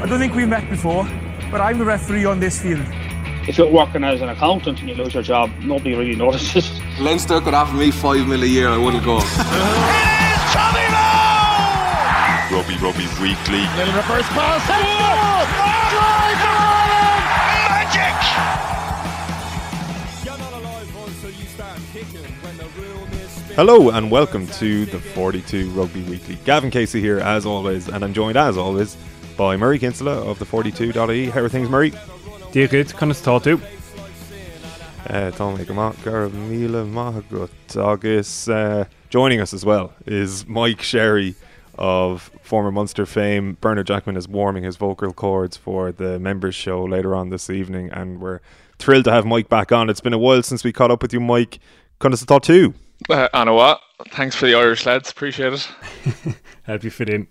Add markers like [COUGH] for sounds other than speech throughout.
I don't think we've met before, but I'm the referee on this field. If you're working as an accountant and you lose your job, nobody really [LAUGHS] notices. Leinster could offer me five mil a year, I wouldn't go. [LAUGHS] Rugby Rugby Weekly. Little reverse pass. Hello and welcome to the 42 Rugby Weekly. Gavin Casey here as always, and I'm joined as always by Murray Kinsella of the 42.ie. How are things, Murray? Dia good, kind of tá tú. Uh, Tá mé go maith gar míle maithagat agus uh, joining us as well is Mike Sherry of former Munster fame. Bernard Jackman is warming his vocal cords for the members show later on this evening, and we're thrilled to have Mike back on. It's been a while since we caught up with you, Mike. Kind of thought too. Uh, I know what. Thanks for the Irish lads. Appreciate it. [LAUGHS] Help you fit in.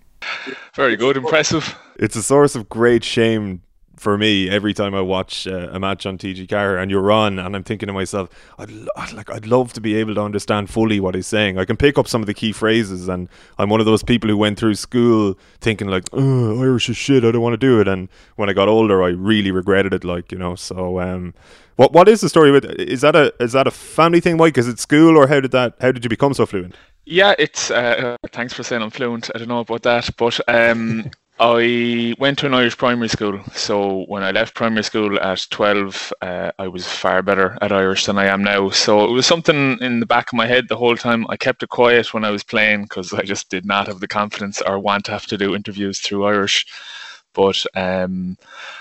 Very good. Impressive. It's a source of great shame for me every time I watch uh, a match on TG4 and you're on, and I'm thinking to myself, I'd, lo- like I'd love to be able to understand fully what he's saying. I can pick up some of the key phrases, and I'm one of those people who went through school thinking like, Irish is shit. I don't want to do it. And when I got older, I really regretted it. Like you know, so um, what what is the story with? Is that a is that a family thing, Mike? Is it school, or how did that? How did you become so fluent? Yeah, it's. Uh, thanks for saying I'm fluent. I don't know about that, but um, [LAUGHS] I went to an Irish primary school. So when I left primary school at 12, uh, I was far better at Irish than I am now. So it was something in the back of my head the whole time. I kept it quiet when I was playing because I just did not have the confidence or want to have to do interviews through Irish. But um,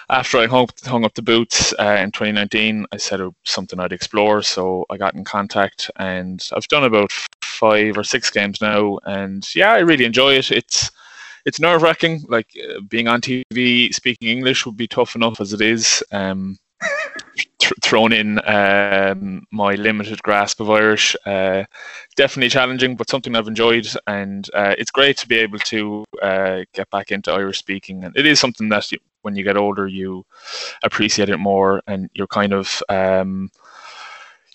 after I hung, hung up the boots uh, in 2019, I said it was something I'd explore. So I got in contact and I've done about five or six games now. And yeah, I really enjoy it. It's it's nerve wracking. Like uh, being on TV, speaking English would be tough enough as it is. Um, th- thrown in um, my limited grasp of Irish, uh, definitely challenging, but something I've enjoyed, and uh, it's great to be able to uh, get back into Irish speaking. And it is something that you, when you get older, you appreciate it more, and you're kind of um,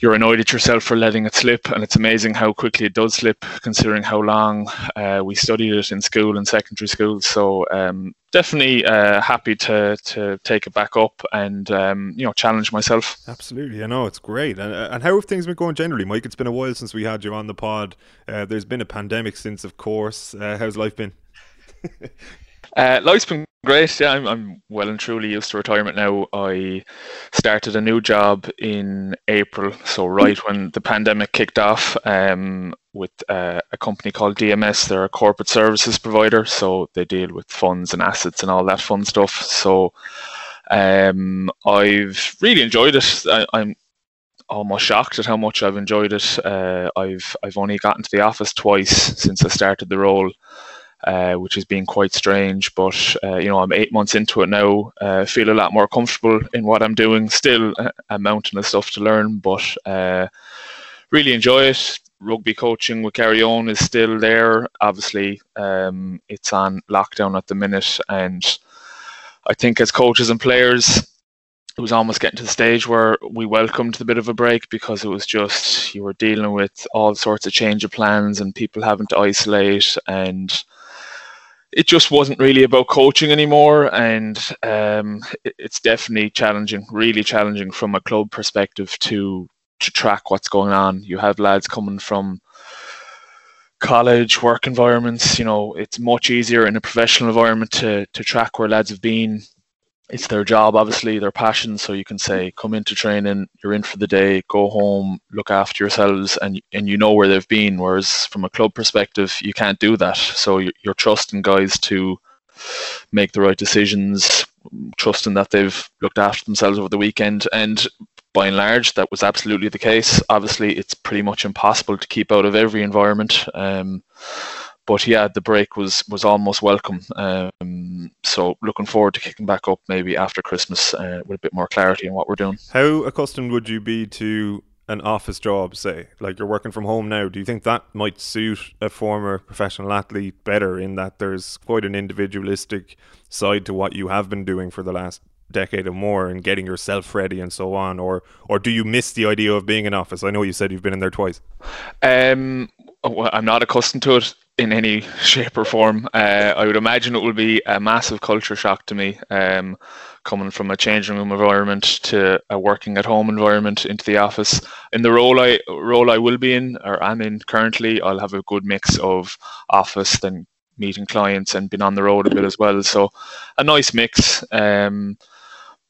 you're annoyed at yourself for letting it slip, and it's amazing how quickly it does slip, considering how long uh, we studied it in school and secondary school. So um, definitely uh, happy to to take it back up and um, you know challenge myself. Absolutely, I know it's great. And, uh, and how have things been going generally, Mike? It's been a while since we had you on the pod. Uh, there's been a pandemic since, of course. Uh, how's life been? [LAUGHS] Uh, life's been great. Yeah, I'm, I'm well and truly used to retirement now. I started a new job in April, so right when the pandemic kicked off, um, with uh, a company called DMS. They're a corporate services provider, so they deal with funds and assets and all that fun stuff. So um, I've really enjoyed it. I, I'm almost shocked at how much I've enjoyed it. Uh, I've I've only gotten to the office twice since I started the role uh, which has been quite strange. But uh, you know, I'm eight months into it now. Uh, feel a lot more comfortable in what I'm doing. Still a, mountain of stuff to learn, but uh, really enjoy it. Rugby coaching with Garryowen is still there. Obviously, um, it's on lockdown at the minute, and I think as coaches and players, it was almost getting to the stage where we welcomed the bit of a break because it was just you were dealing with all sorts of change of plans and people having to isolate and it just wasn't really about coaching anymore, and um, it, it's definitely challenging, really challenging from a club perspective to to track what's going on. You have lads coming from college work environments. You know, it's much easier in a professional environment to to track where lads have been it's their job, obviously, their passion. So you can say, come into training, you're in for the day, go home, look after yourselves, and and you know where they've been. Whereas from a club perspective, you can't do that. So you're, you're trusting guys to make the right decisions, trusting that they've looked after themselves over the weekend. And by and large, that was absolutely the case. Obviously, it's pretty much impossible to keep out of every environment. Um, but yeah, the break was was almost welcome. Um, so looking forward to kicking back up maybe after Christmas uh, with a bit more clarity on what we're doing. How accustomed would you be to an office job, say, like you're working from home now? Do you think that might suit a former professional athlete better in that there's quite an individualistic side to what you have been doing for the last decade or more and getting yourself ready and so on? Or or do you miss the idea of being in office? I know you said you've been in there twice. Um well, i'm not accustomed to it in any [LAUGHS] shape or form. Uh, I would imagine it will be a massive culture shock to me, um, coming from a changing room environment to a working at home environment into the office. In the role I role I will be in or am in currently, I'll have a good mix of office, then meeting clients, and being on the road a bit as well. So a nice mix. Um,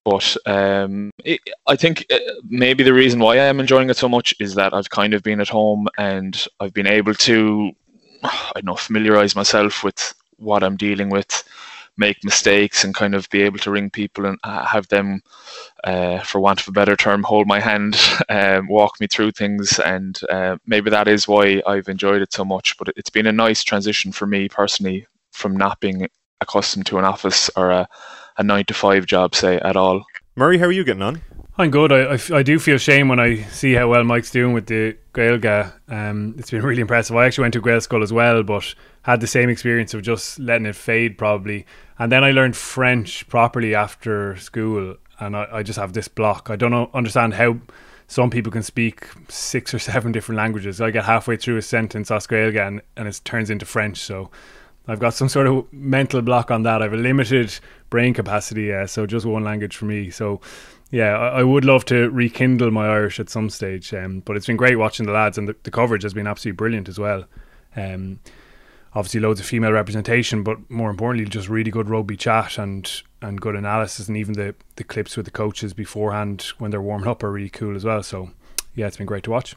but um, it, I think uh, maybe the reason why I am enjoying it so much is that I've kind of been at home and I've been able to [SIGHS] I don't know, familiarize myself with what I'm dealing with, make mistakes, and kind of be able to ring people and have them, uh, for want of a better term, hold my hand, [LAUGHS] um, walk me through things. And uh, maybe that is why I've enjoyed it so much. But it's been a nice transition for me personally from not being accustomed to an office or a, a nine to five job, say, at all. Murray, how are you getting on? I'm good. I, I, I, do feel shame when I see how well Mike's doing with the Gaeilge. Um, it's been [LAUGHS] really impressive. I actually went to Gaelscoil as well, but had the same experience of just letting it fade probably. And then I learned French properly after school, and I, I just have this block. I don't know, understand how some people can speak six or seven [LAUGHS] different languages. I get halfway through a sentence, Oscar and, and it turns into French. So I've got some sort of mental block on that. I have a limited brain capacity, uh, so just one language for me. So yeah, I, I, would love to rekindle my Irish at some stage. Um, but it's been great watching the lads, and the, the coverage has been absolutely brilliant as well. Um, obviously, loads of female representation, but more importantly, just really good rugby chat and and good analysis, and even the the clips with the coaches beforehand when they're warming up are really cool as well. So, yeah, it's been great to watch.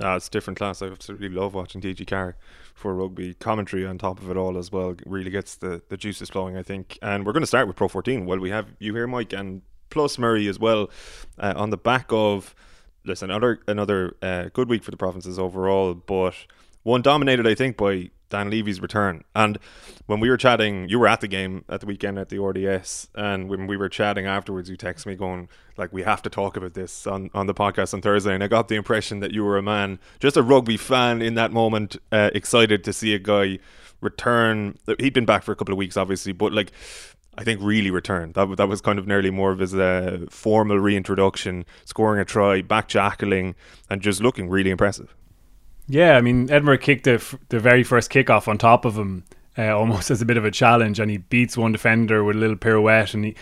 Ah, it's different class. I absolutely love watching TG4 for rugby commentary on top of it all as well. Really gets the, the juices flowing, I think. And we're going to start with Pro 14. Well, we have you here, Mike, and plus Murray as well uh, on the back of listen another another uh, good week for the provinces overall, but one dominated I think by Dan Leavy's return. And when we were chatting, you were at the game at the weekend at the RDS, and when we were chatting afterwards, you texted me going like, "We have to talk about this on on the podcast on Thursday." And I got the impression that you were a man, just a rugby fan in that moment, uh, excited to see a guy return. He'd been back for a couple of weeks, obviously, but like I think really returned. That that was kind of nearly more of his uh, formal reintroduction, scoring a try, back jackling, and just looking really impressive. Yeah, I mean Edinburgh kicked the the very first kickoff on top of him, uh, almost [LAUGHS] as a bit of a challenge, and he beats one defender with a little pirouette, and he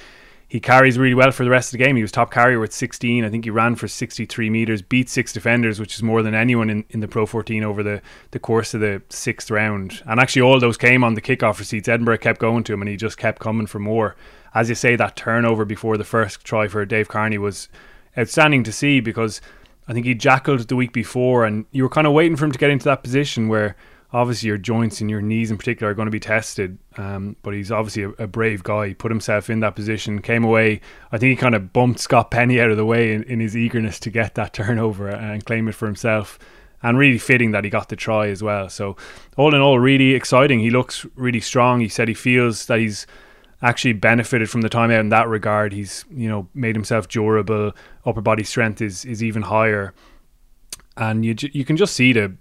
he carries really well for the rest of the game. He was top carrier with 16. I think he ran for 63 meters, beat six defenders, which is more than anyone in, in the Pro 14 over the, the course of the sixth round. And actually, all those came on the kickoff receipts. Edinburgh kept going to him, and he just kept coming for more. As you say, that turnover before the first try for Dave Kearney was outstanding to see because I think he jackled the week before, and you were kind of waiting for him to get into that position where obviously your joints and your knees in particular are going to be tested. Um, but he's obviously a, a, brave guy. He put himself in that position, came away. I think he kind of bumped Scott Penny out of the way in, in his eagerness to get that [LAUGHS] turnover and claim it for himself. And really fitting that he got the try as well. So, all in all, really exciting. He looks really strong. He said he feels that he's actually benefited from the time out in that regard. He's you know made himself durable. Upper body strength is is even higher, and you you can just see the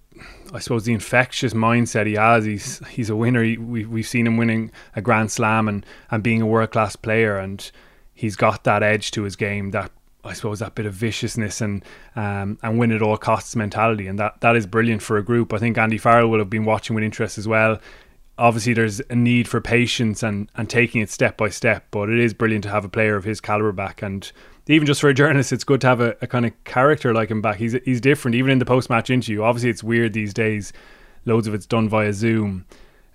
I suppose the infectious mindset he has. He's he's a winner. He, we we've seen him winning a Grand Slam and and being a world class player, and he's got that edge to his game. That I suppose that bit of viciousness and um, and win at all costs mentality, and that that is brilliant for a group. I think Andy Farrell will have been watching with interest as well. Obviously, there's a need for patience and and taking it step by step, but it is brilliant to have a player of his caliber back and even just for a journalist, it's good to have a, a kind of character like him back. He's he's different, even in the post match interview. Obviously, it's weird these days. Loads of it's done via Zoom.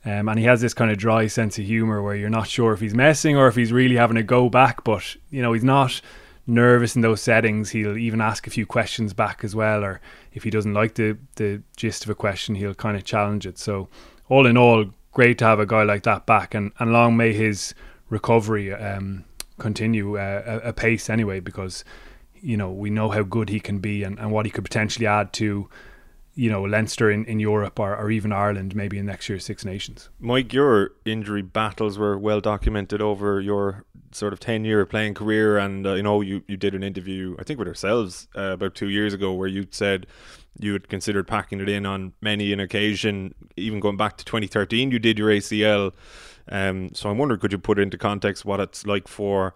Um, and he has this kind of dry sense of humor where you're not sure if he's messing or if he's really having a go back. But you know, he's not nervous in those settings. He'll even ask a few questions back as well, or if he doesn't like the the gist of a question, he'll kind of challenge it. So, all in all, great to have a guy like that back, and and long may his recovery. Um, continue uh, a, pace anyway because you know we know how good he can be and, and what he could potentially add to you know Leinster in, in Europe or, or even Ireland maybe in next year's Six Nations. Mike, your injury battles were well documented over your sort of ten year playing career, and uh, you know you you did an interview I think with ourselves uh, about two years ago where you said you had considered packing it in on many an occasion, even going back to 2013. You did your ACL. Um, so I'm wondering, could you put into context what it's like for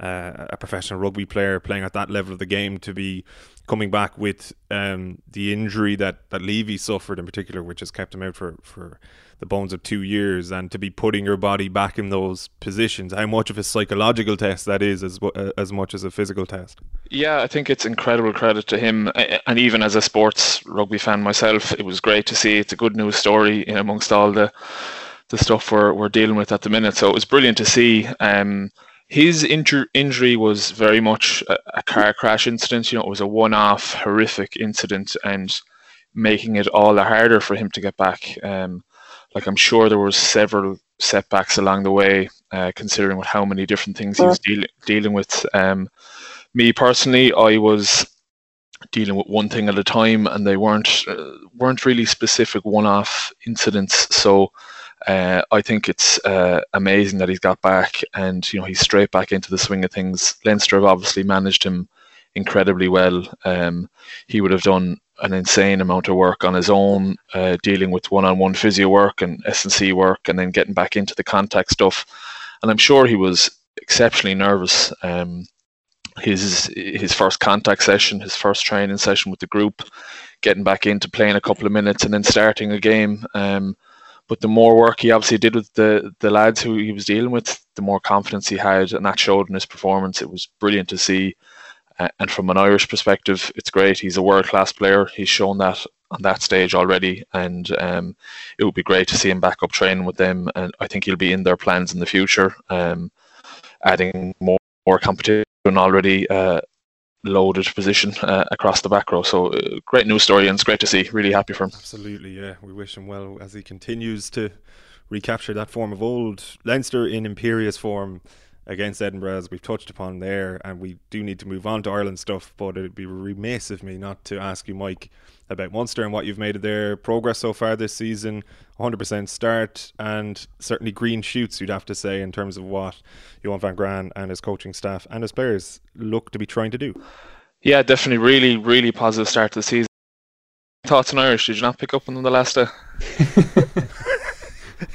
uh, a professional rugby player playing at that level of the game to be coming back with um, the injury that, that Leavy suffered in particular, which has kept him out for, for the bones of two years, and to be putting your body back in those positions. How much of a psychological test that is, as uh, as much as a physical test. Yeah, I think it's incredible credit to him, and even as a sports rugby fan myself, it was great to see. It's a good news story in amongst all the the stuff we're we're dealing with at the minute. So it was brilliant to see. Um, his injur- injury was very much a, a, car crash incident. You know, it was a one-off horrific incident, and making it all the harder for him to get back. Um, like I'm sure there was several setbacks along the way, uh, considering with how many different things he was dealing dealing with. Um, me personally, I was dealing with one thing at a time, and they weren't uh, weren't really specific one-off incidents. So uh, I think it's uh, amazing that he's got back and you know he's straight back into the swing of things. Leinster have obviously managed him incredibly well. Um, he would have done an insane amount of work on his own, uh, dealing with one-on-one physio work and S&C work, and then getting back into the contact stuff. And I'm sure he was exceptionally nervous. Um, his his first contact session, his first training session with the group, getting back into playing a couple of minutes and then starting a game. Um, but the more work he obviously did with the the lads who he was dealing with, the more confidence he had, and that showed in his performance. It was brilliant to see. Uh, and from an Irish perspective, it's great. He's a world class player. He's shown that on that stage already, and um, it would be great to see him back up training with them. And I think he'll be in their plans in the future, um, adding more, more competition already. Uh, loaded position uh, across the back row. So uh, great news story, and it's great to see. Really happy for him. Absolutely, yeah. We wish him well as he continues to recapture that form of old Leinster in imperious form against Edinburgh, as we've touched upon there. And we do need to move on to Ireland stuff, but it'd be remiss of me not to ask you, Mike, about Munster and what you've made of their progress so far this season. 100% start, and certainly green shoots, you'd have to say, in terms of what Johan van Graan and his coaching staff and his players look to be trying to do. Yeah, definitely. Really, really positive start to the season. Thoughts in Irish? Did you not pick up on them the last day?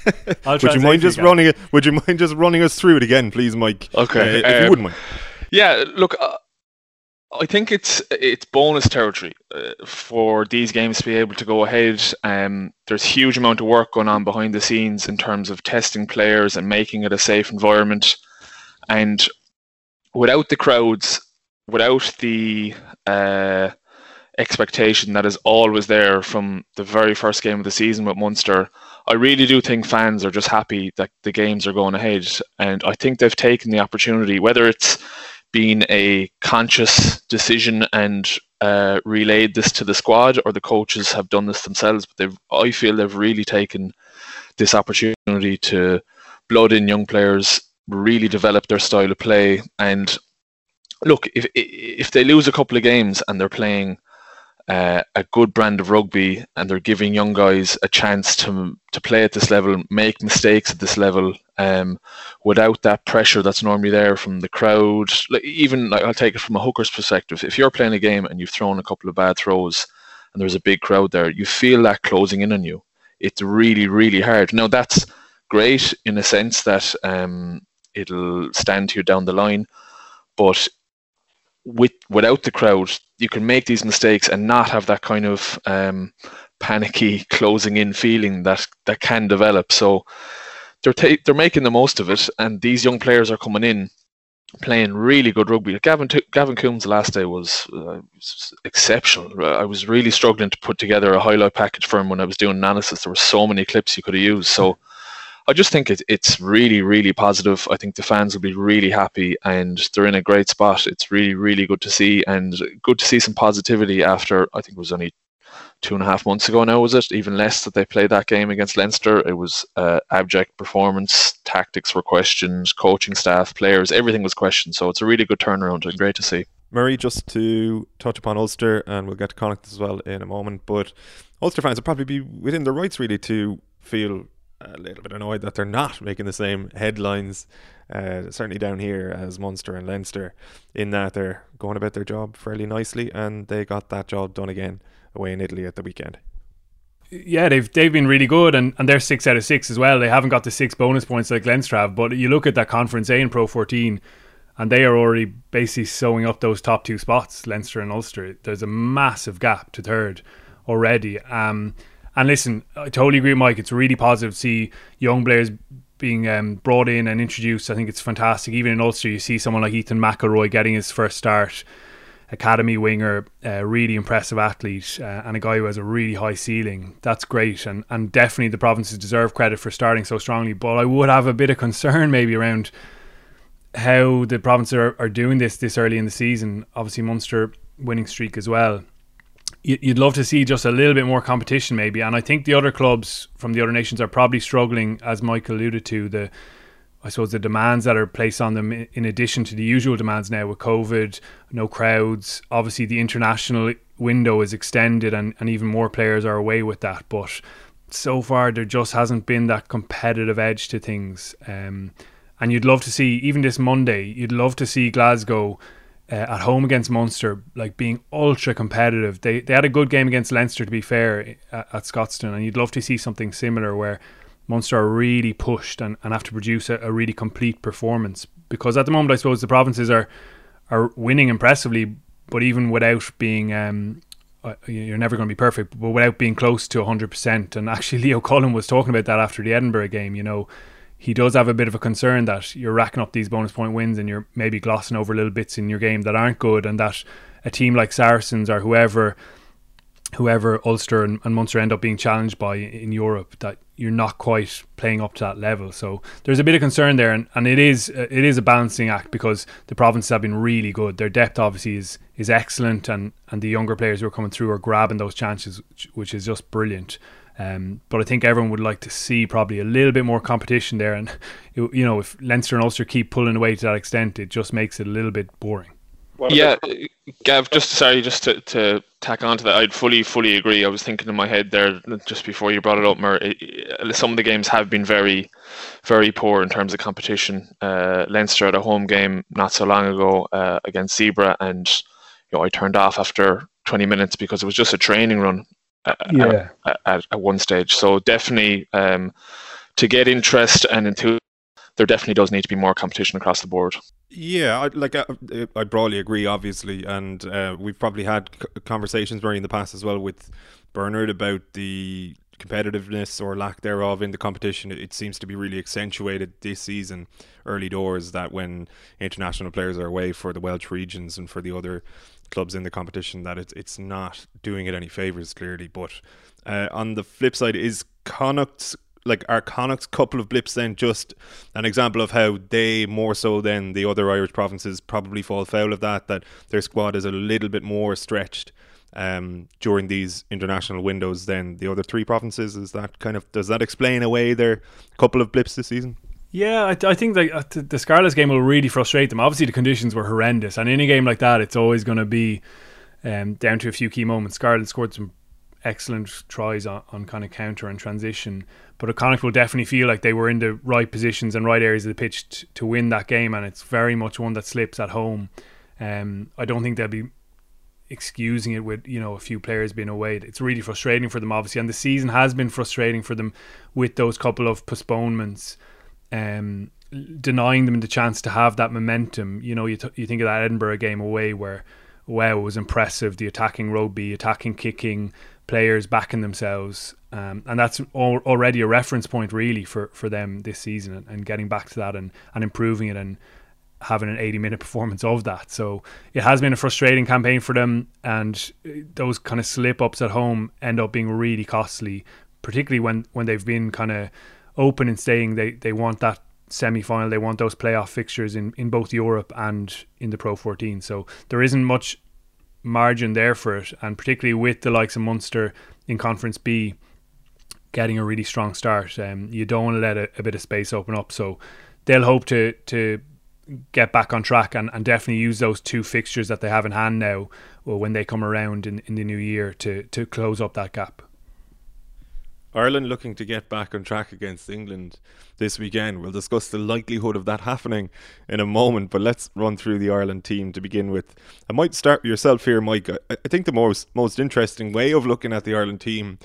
[LAUGHS] would you mind just you running it? Would you mind just running us through it again, please, Mike? Okay, uh, if um, you wouldn't mind. Yeah, look, uh, I think it's it's bonus territory uh, for these games to be able to go ahead. Um, there's huge amount of work going on behind the scenes in terms of testing players and making it a safe environment. And without the crowds, without the uh, expectation that is always there from the very first game of the season with Munster, I really do think fans are just happy that the games are going ahead. And I think they've taken the opportunity, whether it's been a conscious decision and uh, relayed this to the squad, or the coaches have done this themselves. But they've, I feel, they've really taken this opportunity to blood in young players, really develop their style of play. And look, if if they lose a couple of games and they're playing uh, a good brand of rugby and they're giving young guys a chance to to play at this level, make mistakes at this level, um, without that pressure that's normally there from the crowd. Like even like I'll take it from a hooker's perspective. If you're playing a game and you've thrown a couple of bad throws and there's a big crowd there, you feel that closing in on you. It's really really hard. Now that's great in a sense that um, it'll stand to you down the line, but with without the crowd, you can make these mistakes and not have that kind of um, panicky closing in feeling that that can develop. So they're ta- they're making the most of it, and these young players are coming in playing really good rugby. Gavin T- Gavin Coombs last day was, uh, was, exceptional. I was really struggling to put together a highlight package for him when I was doing analysis. There were so many clips you could have used. So I just think it, it's really, really positive. I think the fans will be really happy and they're in a great spot. It's really, really good to see and good to see some positivity after, I think it was only two and a half months ago now, was it? Even less that they played that game against Leinster. It was uh, abject performance, tactics were questioned, coaching staff, players, everything was questioned. So it's a really good turnaround and great to see. Murray, just to touch upon Ulster, and we'll get to Connacht as well in a moment, but Ulster fans will probably be within their rights really to feel a little bit annoyed that they're not making the same headlines, uh, certainly down here as Munster and Leinster, in that they're going about their job fairly nicely, and they got that job done again away in Italy at the weekend. Yeah, they've they've been really good, and, and they're six out of six as well. They haven't got the six bonus points like Leinster have, but you look at that Conference A in Pro 14, and they are already basically sewing up those top two spots, Leinster and Ulster. There's a massive gap to third already. Um, and listen, I totally agree, with Mike. It's really positive to see young players being um, brought in and introduced. I think it's fantastic. Even in Ulster, you see someone like Ethan McElroy getting his first start academy winger, really impressive athlete, uh, and a guy who has a really high ceiling. That's great, and and definitely the provinces deserve credit for starting so strongly. But I would have a bit of concern [LAUGHS] maybe around how the provinces are, are doing this this early in the season. Obviously, Munster winning streak as well. You'd love to see just a little bit more competition, maybe, and I think the other clubs from the other nations are probably struggling, as Michael alluded to. The I suppose the demands that are placed on them in addition to the usual demands now with COVID, no crowds. Obviously, the international window is extended and, and even more players are away with that. But so far, there just hasn't been that competitive edge to things. Um, and you'd love to see, even this Monday, you'd love to see Glasgow uh, at home against Munster, like being ultra competitive. They, they had a good game against Leinster, to be fair, at, at Scotstoun. And you'd love to see something similar where Munster are really pushed and, and have to produce a, a, really complete performance because at the moment I suppose the provinces are are winning impressively, but even without being um, uh, you're never going to be perfect, but without being close to 100%. And actually, [LAUGHS] Leo Cullen was talking about that after the Edinburgh game. You know, he does have a bit of a concern that you're racking up these bonus point wins and you're maybe glossing over little bits in your game that aren't good, and that a team like Saracens or whoever whoever Ulster and, and Munster end up being challenged by in Europe that you're not quite playing up to that level. So there's a bit of concern there, and, and it is uh, it is a balancing act because the provinces have been really good. Their depth obviously is is excellent, and and the younger players who are coming through are grabbing those chances, which is just brilliant. Um, but I think everyone would like to see probably a little bit more competition there, and [LAUGHS] you know if Leinster and Ulster keep pulling away to that extent, it just makes it a little bit boring. yeah, Gav, just sorry, just to, to tack on to that, I'd fully, fully agree. I was thinking in my head there just before you brought it up, Mer. some of the games have been very, very poor in terms of competition. Uh, Leinster at a home game not so long ago uh, against Zebre, and you know I turned off after 20 minutes because it was just a training run. At, yeah. At, at, at one stage, so definitely um, to get interest and enthusiasm there definitely does need to be more competition across the board. Yeah, I, like I, uh, I broadly agree, obviously, and uh, we've probably had conversations very in the past as well with Bernard about the competitiveness or lack thereof in the competition. It seems to be really accentuated this season, early doors, that when international players are away for the Welsh regions and for the other clubs in the competition, that it's it's not doing it any favors clearly. But uh, on the flip side, is Connacht's like our Connacht's couple of blips then just an example of how they more so than the other Irish provinces probably fall foul of that that their squad is a little bit more stretched um, during these international windows than the other three provinces is that kind of does that explain away their couple of blips this season yeah, I, I think uh, the Scarlets game will really frustrate them. Obviously, the conditions were horrendous, and in a game like that, it's always going to be um, down to a few key moments. Scarlet scored some excellent tries on, on kind of counter and transition. But Connacht will definitely feel like they were in the right positions and right areas of the pitch t- to win that game, and it's very much one that slips at home. Um, I don't think they'll be excusing it with you know a few players being away. It's really frustrating for them, obviously, and the season has been frustrating for them with those couple of postponements. Um, denying them the chance to have that momentum. You know, you, you think of that Edinburgh game away where, wow, it was impressive. The attacking rugby, attacking kicking, players backing themselves, um, and that's al- already a reference point really for, for them this season, and, and, getting back to that and, and improving it and having an 80 minute performance of that. So it has been a frustrating campaign for them, and those kind of slip ups at home end up being really costly, particularly when when they've been kind of open in saying they they want that semi final, they want those playoff fixtures in, in both Europe and in the Pro 14. So there isn't much margin there for it, and particularly with the likes of Munster in Conference B getting a really strong start, um, you don't want to let a, a, bit of space open up. So they'll hope to to get back on track and, and definitely use those two fixtures that they have in hand now well, when they come around in, in the new year to, to close up that gap. Ireland looking to get back on track against England this weekend. We'll discuss the likelihood of that happening in a moment, but let's run through the Ireland team to begin with. I might start with yourself here, Mike. I, think the most most interesting way of looking at the Ireland team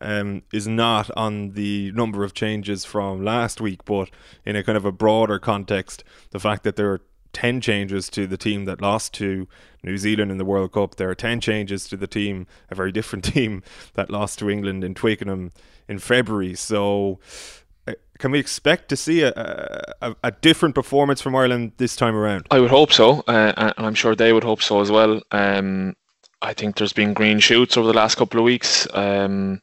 um, is not on the number of changes from last week, but in a kind of a broader context, the fact that there are 10 changes to the team that lost to New Zealand in the World Cup. There are 10 changes to the team, a very different [LAUGHS] team that lost to England in Twickenham in February. So, uh, can we expect to see a, a, a, different performance from Ireland this time around? I would hope so, uh, and I'm sure they would hope so as well. Um, I think there's been green shoots over the last couple of weeks. Um,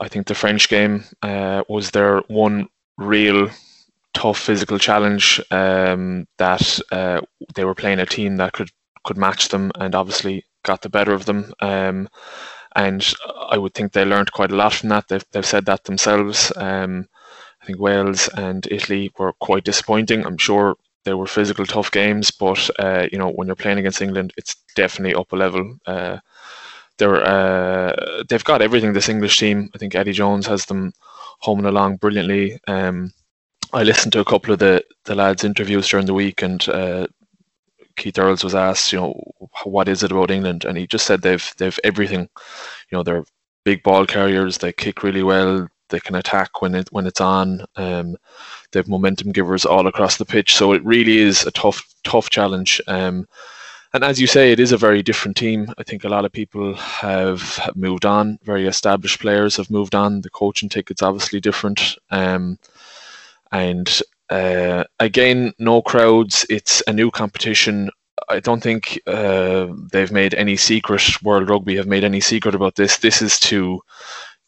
I think the French game uh, was their one real tough physical challenge um, that uh, they were playing a team that could could match them and obviously got the better of them. Um, and I would think they learned quite a lot from that. They've, they've said that themselves. Um, I think Wales and Italy were quite disappointing. I'm sure there were physical tough games, but uh, you know when you're playing against England, it's definitely up a level. Uh, they're uh, they've got everything. This English team, I think Eddie Jones has them homing along brilliantly. Um, I listened to a couple of the, the lads' interviews during the week, and uh, Keith Earls was asked, you know, what is it about England, and he just said they've they've everything. You know, they're big ball carriers. They kick really well. They can attack when it when it's on. Um, they have momentum givers all across the pitch. So it really is a tough tough challenge. Um, and as you say, it is a very different team. I think a lot of people have, moved on. Very established players have moved on. The coaching ticket's obviously different. Um, and uh, again, no crowds. It's a new competition. I don't think uh, they've made any secret. World Rugby have made any secret about this. This is to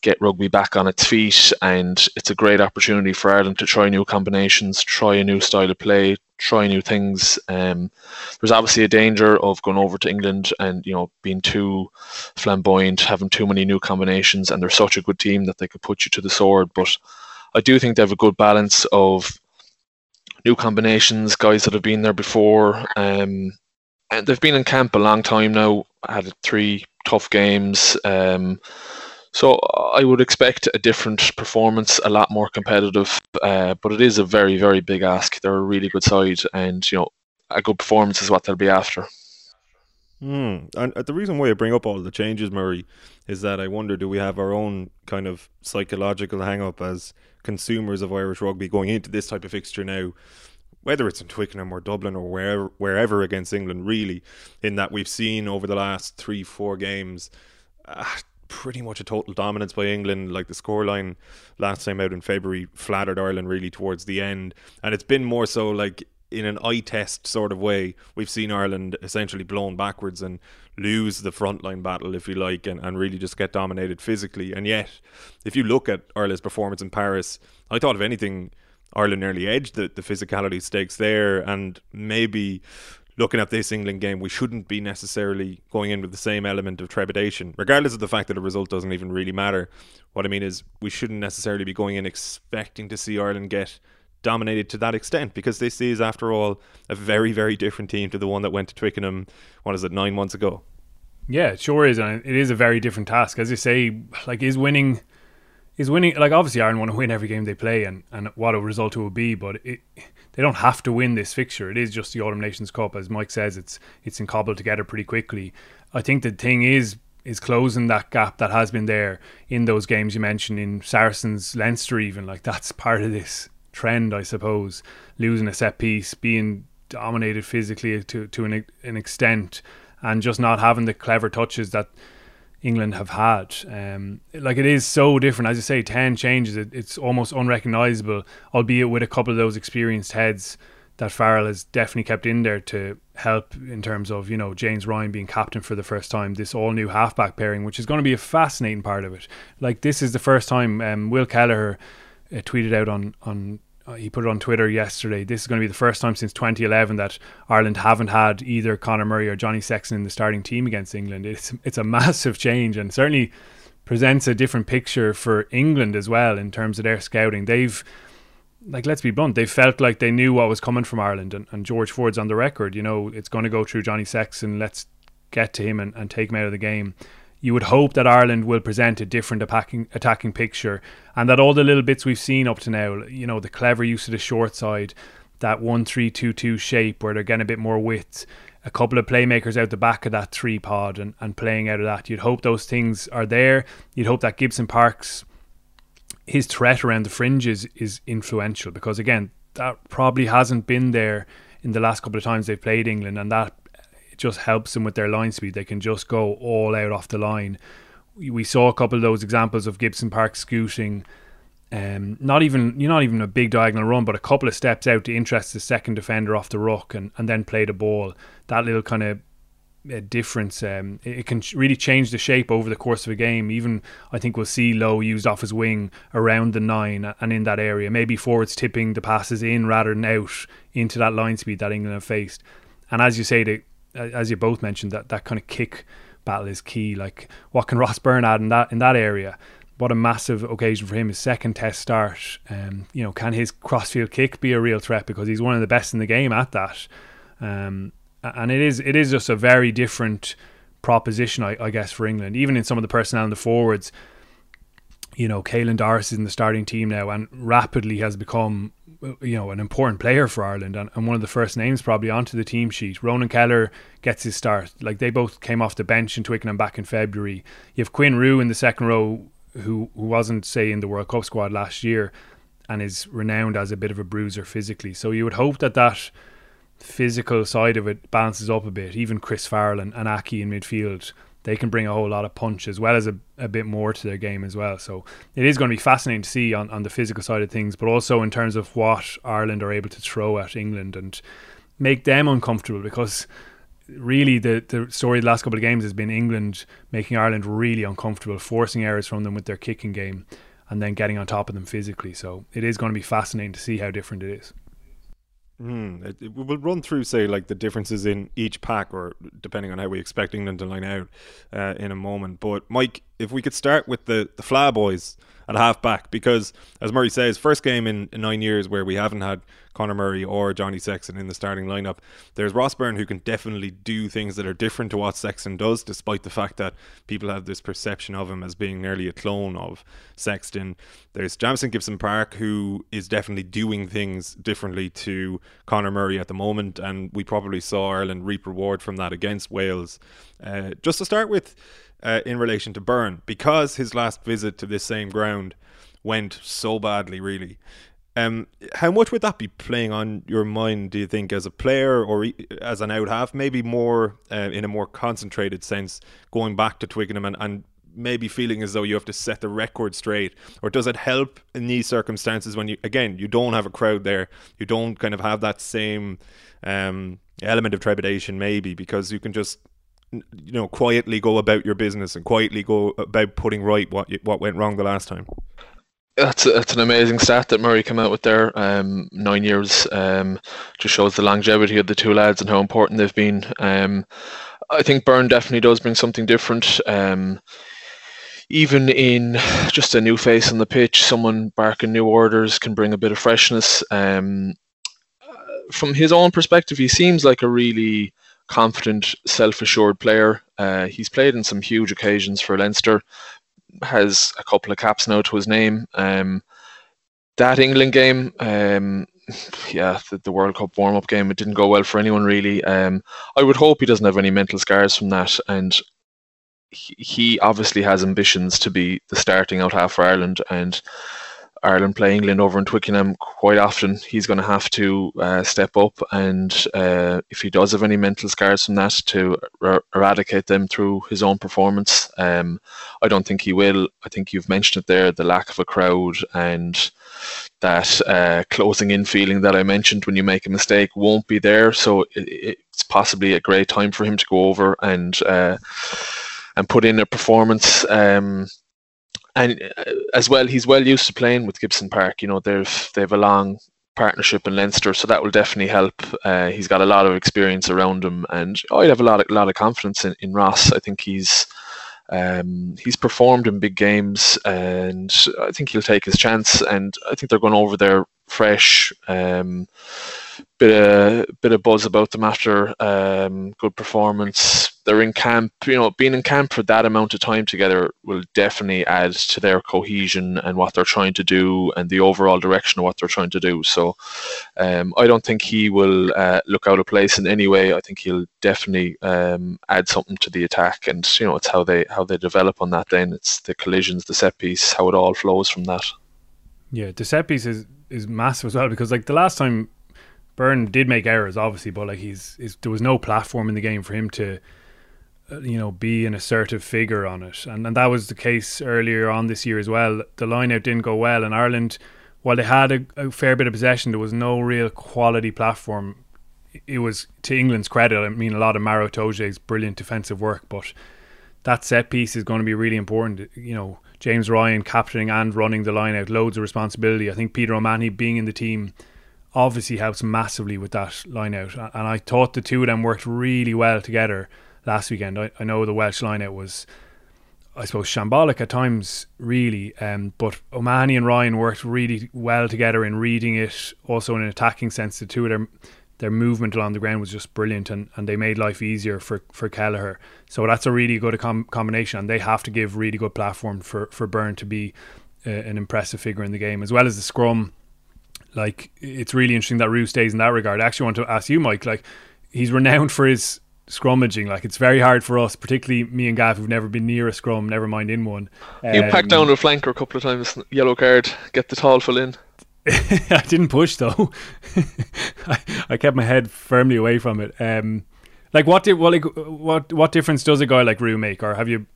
get rugby back on its feet, and it's a great opportunity for Ireland to try new combinations, try a new style of play, try new things. Um, there's obviously a danger of going over to England and you know being too flamboyant, having too many new combinations, and they're such a good team that they could put you to the sword. But I do think they have a good balance of new combinations, guys that have been there before. Um, and they've been in camp a long time now. Had three tough games. Um, so I would expect a different performance, a lot more competitive. Uh, but it is a very, very big ask. They're a really good side, and you know, a good performance is what they'll be after. Mm. And the reason why I bring up all the changes, Murray, is that I wonder do we have our own kind of psychological hang up as consumers of Irish rugby going into this type of fixture now, whether it's in Twickenham or Dublin or wherever wherever against England, really, in that we've seen over the last three, four games uh, pretty much a total dominance by England. Like the scoreline last time out in February flattered Ireland really towards the end. And it's been more so like in an eye test sort of way, we've seen Ireland essentially blown backwards and lose the frontline battle, if you like, and, and really just get dominated physically. And yet, if you look at Ireland's performance in Paris, I thought, if anything, Ireland nearly edged the, the physicality stakes there. And maybe looking at this England game, we shouldn't be necessarily going in with the same element of trepidation, regardless of the fact that the result doesn't even really matter. What I mean is, we shouldn't necessarily be going in expecting to see Ireland get dominated to that extent because this is, after all, a very, very different team to the one that went to Twickenham, what is it, nine months ago? Yeah, it sure is. And it is a very different task. As you say, like, is winning. Is winning like obviously Ireland want to win every game they play and, and what a result it will be, but it, they don't have to win this fixture. It is just the Autumn Nations Cup, as Mike says. It's it's in cobbled together pretty quickly. I think the thing is is closing that gap that has been there in those games you mentioned in Saracens, Leinster, even like that's part of this trend, I suppose. Losing a set piece, being dominated physically to to an, an extent, and just not having the clever touches that England have had. Um, like it is so different, as you say, ten changes. It, it's almost unrecognizable, albeit with a couple of those experienced heads that Farrell has definitely kept in there to help in terms of you know James Ryan being captain for the first time. This all new halfback pairing, which is going to be a fascinating part of it. Like this is the first time um, Will Kelleher uh, tweeted out on on Uh, he put it on Twitter yesterday. This is going to be the first time since 2011 that Ireland haven't had either Conor Murray or Johnny Sexton in the starting team against England. It's it's a massive change and certainly presents a different picture for England as well in terms of their scouting. They've like let's be blunt, they felt like they knew what was coming from Ireland and, and George Ford's on the record, you know, it's going to go through Johnny Sexton, let's get to him and, and take him out of the game you would hope that Ireland will present a different attacking attacking picture, and that all the little bits we've seen up to now, you know, the clever use of the short side, that one three two two shape where they're getting a bit more width, a couple of playmakers out the back of that three pod and, and playing out of that. You'd hope those things are there. You'd hope that Gibson Park's his threat around the fringes is influential because again that probably hasn't been there in the last couple of times they've played England, and that just helps them with their line speed. They can just go all out off the line. We saw a couple of those examples of Gibson Park scooting. Um, not even you're not even a big diagonal run, but a couple of steps out to interest the second defender off the ruck and, and then play the ball. That little kind of a difference. Um, it, it, can really change the shape over the course of a game. Even I think we'll see Lowe used off his wing around the nine and in that area. Maybe forwards tipping the passes in rather than out into that line speed that England have faced. And as you say, the, as you both mentioned, that that kind of kick battle is key. Like what can Ross Byrne add in that in that area? What a massive occasion for him! His second Test start. Um, you know, can his crossfield kick be a real threat because he's one of the best in the game at that? Um, and it is it is just a very different proposition, I, I, guess, for England. Even in some of the personnel in the forwards, you know, Caelan Doris is in the starting team now, and rapidly has become, you know, an important player for Ireland, and, and one of the first names probably onto the team sheet. Ronan Kelleher gets his start. Like they both came off the bench in Twickenham back in February. You have Quinn Roux in the second row, who who wasn't say in the World Cup squad last year, and is renowned as a bit of a bruiser physically. So you would hope that that physical side of it balances up a bit. Even Chris Farrell and, and Aki in midfield, they can bring a whole lot of punch as well as a, a bit more to their game as well. So it is going to be fascinating to see on, on the physical side of things, but also in terms of what Ireland are able to throw at England and make them uncomfortable because really the, the story of the last couple of games has been England making Ireland really uncomfortable, forcing errors from them with their kicking game and then getting on top of them physically. So it is going to be fascinating to see how different it is. Mm, it, it, we'll run through, say, like the differences in each pack, or depending on how we expect England to line out uh, in a moment. But Mike, if we could start with the the Fla boys at half back, because as Murray says, first game in, in nine years where we haven't had Conor Murray or Johnny Sexton in the starting lineup. There's Ross Byrne who can definitely do things that are different to what Sexton does, despite the fact that people have this perception of him as being nearly a clone of Sexton. There's Jamison Gibson Park who is definitely doing things differently to Conor Murray at the moment, and we probably saw Ireland reap reward from that against Wales. Uh, just to start with, uh, in relation to Byrne, because his last visit to this same ground went so badly, really. Um, how much would that be playing on your mind? Do you think, as a player or as an out half, maybe more uh, in a more concentrated sense, going back to Twickenham and, and maybe feeling as though you have to set the record straight, or does it help in these circumstances when you again you don't have a crowd there, you don't kind of have that same um, element of trepidation, maybe because you can just you know quietly go about your business and quietly go about putting right what what went wrong the last time. That's that's an amazing stat that Murray came out with there. Um, nine years um, just shows the longevity of the two lads and how important they've been. Um, I think Byrne definitely does bring something different. Um, even in just a new face on the pitch, someone barking new orders can bring a bit of freshness. Um, from his own perspective, he seems like a really confident, self-assured player. Uh, he's played in some huge occasions for Leinster has a couple of caps now to his name. Um, that England game, um, yeah, the, the, World Cup warm up game, it didn't go well for anyone really. Um, I would hope he doesn't have any mental scars from that, and he, he obviously has ambitions to be the starting out half for Ireland, and Ireland play England over in Twickenham quite often, he's going to have to uh, step up. And uh, if he does have any mental scars from that, to er- eradicate them through his own performance. Um, I don't think he will. I think you've mentioned it there the lack of a crowd and that uh, closing in feeling that I mentioned when you make a mistake won't be there. So it, it's possibly a great time for him to go over and uh, and put in a performance. Um, and uh, as well, he's well used to playing with Gibson Park. You know, they've they've a long partnership in Leinster, so that will definitely help. Uh, he's got a lot of experience around him, and oh, I'd have a lot of lot of confidence in, in Ross. I think he's um, he's performed in big games, and I think he'll take his chance. And I think they're going over there fresh. Um, bit of bit of buzz about them after um, good performance. They're in camp. You know, being in camp for that amount of time together will definitely add to their cohesion and what they're trying to do and the overall direction of what they're trying to do. So, um, I don't think he will uh, look out of place in any way. I think he'll definitely um, add something to the attack, and you know, it's how they how they develop on that. Then it's the collisions, the set piece, how it all flows from that. Yeah, the set piece is is massive as well because like the last time Byrne did make errors, obviously, but like he's, he's there was no platform in the game for him to, Uh, you know, be an assertive figure on it, and and that was the case earlier on this year as well. The lineout didn't go well, and Ireland, while they had a, a fair bit of possession, there was no real quality platform. It was to England's credit. I mean, a lot of Maro Itoje's brilliant defensive work, but that set piece is going to be really important. You know, James Ryan capturing and running the line out, loads of responsibility. I think Peter O'Mahony being in the team obviously helps massively with that line out. And I thought the two of them worked really well together last weekend. I, I know the Welsh line out was, I suppose, shambolic at times, really. Um, but O'Mahony and Ryan worked really well together in reading it, also in an attacking sense. The two of them, their movement along the ground was just brilliant, and, and they made life easier for, for Kelleher. So that's a really good com- combination, and they have to give really good platform for, for Byrne to be uh, an impressive figure in the game, as well as the scrum like it's really interesting that Roux stays in that regard. I actually want to ask you, Mike. Like he's renowned for his scrummaging. Like it's very hard for us, particularly me and Gav, who've never been near a scrum, never mind in one. You um, packed down a flanker a couple of times, yellow card, get the tall full in. [LAUGHS] I didn't push though. [LAUGHS] I, I, kept my head firmly away from it. Um, like what did well, like, what what difference does a guy like Roux make, or have you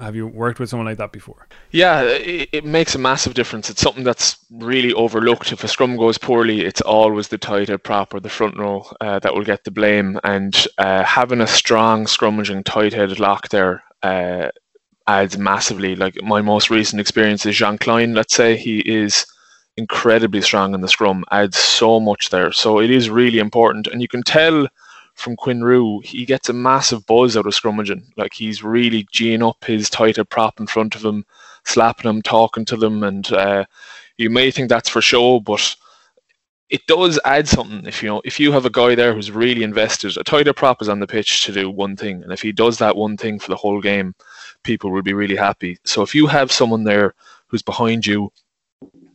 have you worked with someone like that before? Yeah, it, it, makes a massive difference. It's something that's really overlooked. If a scrum goes poorly, it's always the tight head prop or the front row uh, that will get the blame. And uh, having a strong scrummaging tight headed lock there uh, adds massively. Like my most recent experience is Jean Kleyn, let's say. He is incredibly strong in the scrum, adds so much there. So it is really important. And you can tell from Quinn Roux, he gets a massive buzz out of scrummaging. Like he's really geeing up his tighter prop in front of him, slapping him, talking to them, and uh, you may think that's for show, but it does add something. If you know, if you have a guy there who's really invested, a tighter prop is on the pitch to do one thing, and if he does that one thing for the whole game, people will be really happy. So if you have someone there who's behind you,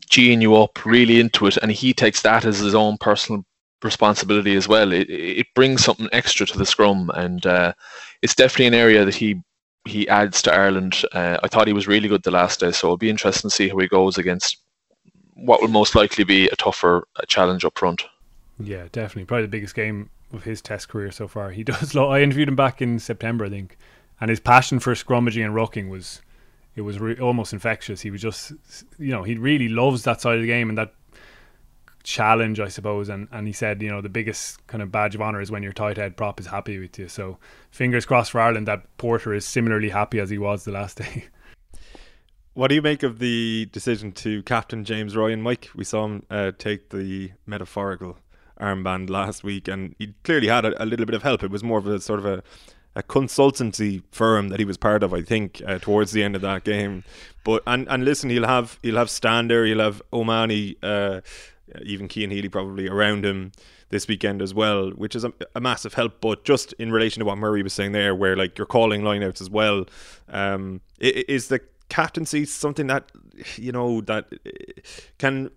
geeing you up, really into it, and he takes that as his own personal responsibility as well. It, it brings something extra to the scrum, and uh, it's definitely an area that he he adds to Ireland. Uh, I thought he was really good the last day, so it'll be interesting to see how he goes against what will most likely be a tougher challenge up front. Yeah, definitely, probably the biggest game of his Test career so far. He [LAUGHS] does. I interviewed him back in September, I think, and his passion for scrummaging and rucking was it was re- almost infectious. He was just, you know, he really loves that side of the game and that challenge, I suppose. And, and he said, you know, the biggest kind of badge of honour is when your tight head prop is happy with you. So fingers crossed for Ireland that Porter is similarly happy as he was the last [LAUGHS] day. What do you make of the decision to captain James Ryan? Mike, we saw him uh, take the metaphorical armband last week, and he clearly had a, a, little bit of help. It was more of a sort of a, a consultancy firm that he was part of, I think, uh, towards the end of that game. But and and listen, he'll have he'll have Stander, he'll have. Uh, uh, even Cian Healy probably around him this weekend as well, which is a, a, massive help. But just in relation to what Murray was saying there, where like you're calling lineouts as well, um, is the captaincy something that you know that uh, can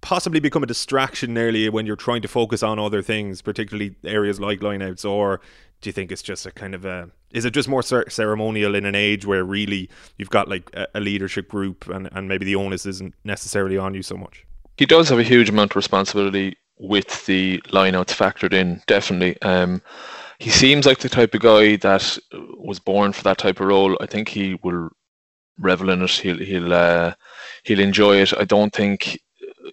possibly become a distraction nearly when you're trying to focus on other things, particularly areas like lineouts, or do you think it's just a kind of a is it just more ceremonial in an age where really you've got like a, a leadership group and, and maybe the onus isn't necessarily on you so much? He does have a huge amount of responsibility with the lineouts factored in. Definitely, um, he seems like the type of guy that was born for that type of role. I think he will revel in it. He'll he'll uh, he'll enjoy it. I don't think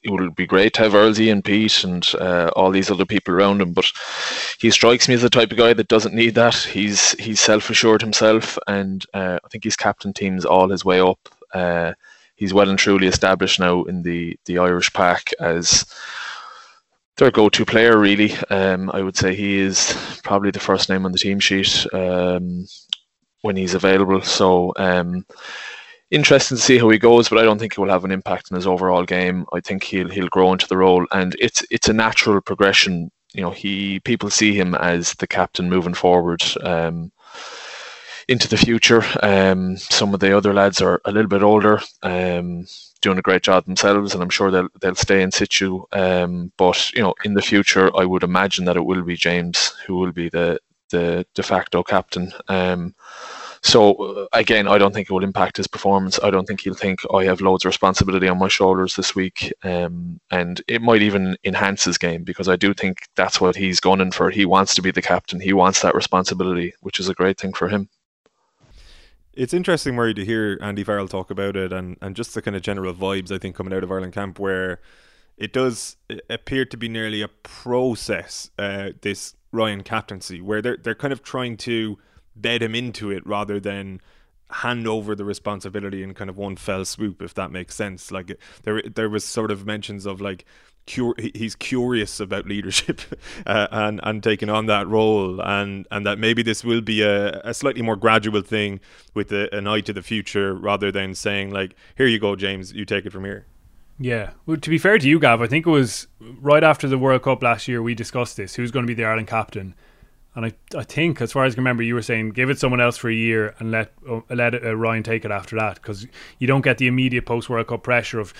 it would be great to have Earlsy and Pete and uh, all these other people around him, but he strikes me as the type of guy that doesn't need that. He's he's self assured himself, and uh, I think he's captain teams all his way up. Uh, he's well and truly established now in the the Irish pack as their go-to player. Really, um, I would say he is probably the first name on the team sheet um, when he's available. So. Um, interesting to see how he goes, but I don't think he will have an impact on his overall game. I think he'll he'll grow into the role, and it's it's a natural progression. You know, he people see him as the captain moving forward. Um, into the future. Um, some of the other lads are a little bit older, um, doing a great job themselves, and I'm sure they'll they'll stay in situ. Um, but you know, in the future, I would imagine that it will be James who will be the the de facto captain. Um, So uh, again, I don't think it will impact his performance. I don't think he'll think oh, I have loads of responsibility on my shoulders this week, um, and it might even enhance his game because I do think that's what he's gunning for. He wants to be the captain. He wants that responsibility, which is a great thing for him. It's interesting, Murray, to hear Andy Farrell talk about it and, and just the kind of general vibes I think coming out of Ireland camp where it does appear to be nearly a process, uh, this Ryan captaincy, where they're they're kind of trying to bed him into it rather than hand over the responsibility in kind of one fell swoop, if that makes sense. Like there there was sort of mentions of like cur- he's curious about leadership [LAUGHS] uh, and and taking on that role, and and that maybe this will be a, a slightly more gradual thing with a, an eye to the future, rather than saying like, "Here you go, James, you take it from here." Yeah. Well, to be fair to you, Gav, I think it was right after the World Cup last year we discussed this. Who's going to be the Ireland captain? And I, I think, as far as I can remember, you were saying give it someone else for a year and let uh, let uh, Ryan take it after that because you don't get the immediate post World Cup pressure of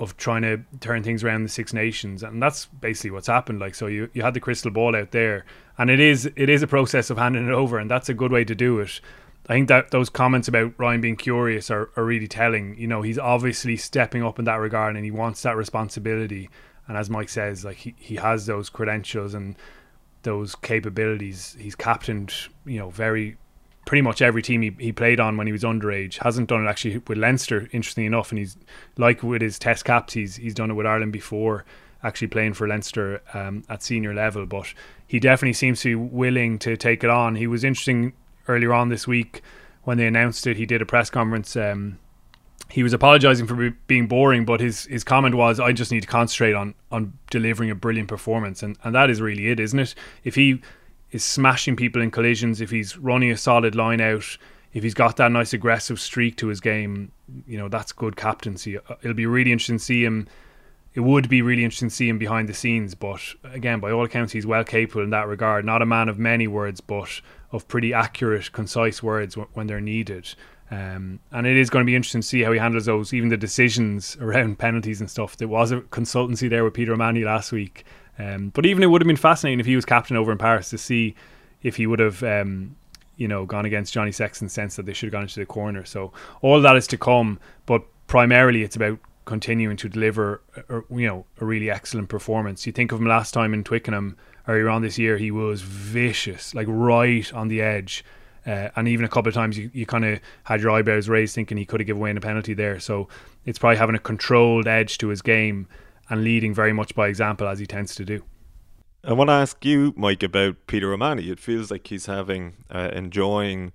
of trying to turn things around the Six Nations, and that's basically what's happened. Like, so you, you had the crystal ball out there, and it is it is a process of handing it over, and that's a good way to do it. I think that those comments about Ryan being curious are, are really telling. You know, he's obviously stepping up in that regard, and he wants that responsibility. And as Mike says, like he, he has those credentials and those capabilities. He's captained, you know, very pretty much every team he, he played on when he was underage. Hasn't done it actually with Leinster, interestingly enough, and he's like with his test caps, he's he's done it with Ireland before, actually playing for Leinster um, at senior level. But he definitely seems to be willing to take it on. He was interesting earlier on this week when they announced it. He did a press conference. Um, he was apologizing for being boring, but his his comment was, "I just need to concentrate on on delivering a brilliant performance," and and that is really it, isn't it? If he is smashing people in collisions, if he's running a solid line out, if he's got that nice aggressive streak to his game, you know that's good captaincy. Uh, it'll be really interesting to see him. It would be really interesting to see him behind the scenes, but again, by all accounts, he's well capable in that regard. Not a man of many words, but of pretty accurate, concise words when they're needed. Um, and it is going to be interesting to see how he handles those, even the decisions [LAUGHS] around penalties and stuff. There was a consultancy there with Peter O'Mahony last week. Um, but even it would have been fascinating if he was captain over in Paris to see if he would have, um, you know, gone against Johnny Sexton's sense that they should have gone into the corner. So all that is to come. But primarily, it's about continuing to deliver, a, you know, a really excellent performance. You think of him last time in Twickenham earlier on this year, he was vicious, like right on the edge. Uh, and even a couple of times you, you kind of had your eyebrows raised thinking he could have given away in a penalty there. So it's probably having a controlled edge to his game and leading very much by example as he tends to do. I want to ask you, Mike, about Peter O'Mahony. It feels like he's having uh, enjoying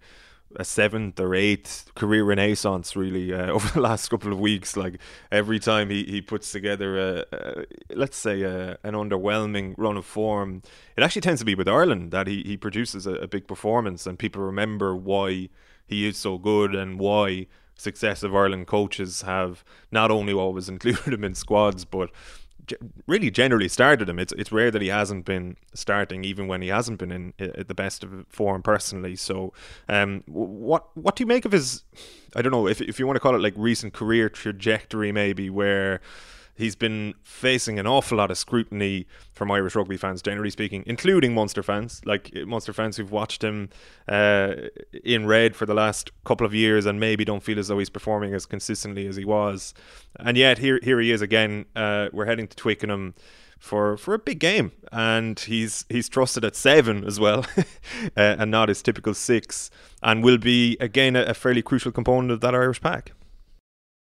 a seventh or eighth career renaissance really uh, [LAUGHS] over the last couple of weeks like every time he, he puts together a, a let's say a, an underwhelming run of form it actually tends to be with Ireland that he, he produces a, a big performance and people remember why he is so good and why successive Ireland coaches have not only always [LAUGHS] included him in squads but really generally started him. It's it's rare that he hasn't been starting, even when he hasn't been in, in the best of form personally. So, um, what what do you make of his? I don't know if if you want to call it like recent career trajectory, maybe where he's been facing an awful lot of scrutiny from Irish rugby fans, generally speaking, including Munster fans, like Munster fans who've watched him uh, in red for the last couple of years and maybe don't feel as though he's performing as consistently as he was. And yet here here he is again. Uh, we're heading to Twickenham for for a big game, and he's he's trusted at seven as well, [LAUGHS] uh, and not his typical six, and will be again a, a fairly crucial component of that Irish pack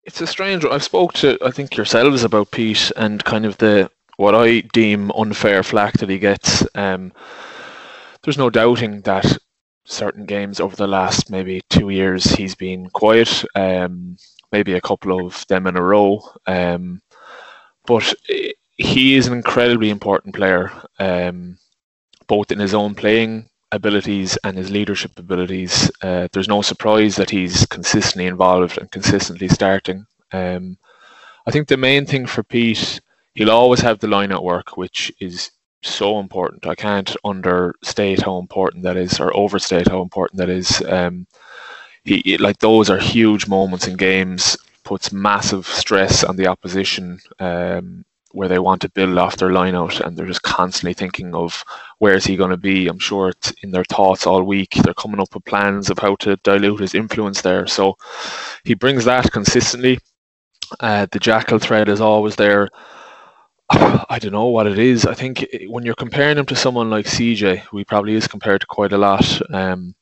it's a strange. I've spoke to I think yourselves about Pete and kind of the what I deem unfair flack that he gets. Um, there's no doubting that certain games over the last maybe two years he's been quiet. Um, maybe a couple of them in a row. Um, but he is an incredibly important player, um, both in his own playing abilities and his leadership abilities, uh, there's no surprise that he's consistently involved and consistently starting. Um, I think the main thing for Pete, he'll always have the line at work, which is so important. I can't understate how important that is, or overstate how important that is. Um, he like those are huge moments in games. Puts massive stress on the opposition. Um, where they want to build off their line out and they're just constantly thinking of where is he going to be. I'm sure it's in their thoughts all week. They're coming up with plans of how to dilute his influence there. So he brings that consistently. Uh, the jackal thread is always there. [SIGHS] I don't know what it is. I think when you're comparing him to someone like CJ, who he probably is compared to quite a lot, um,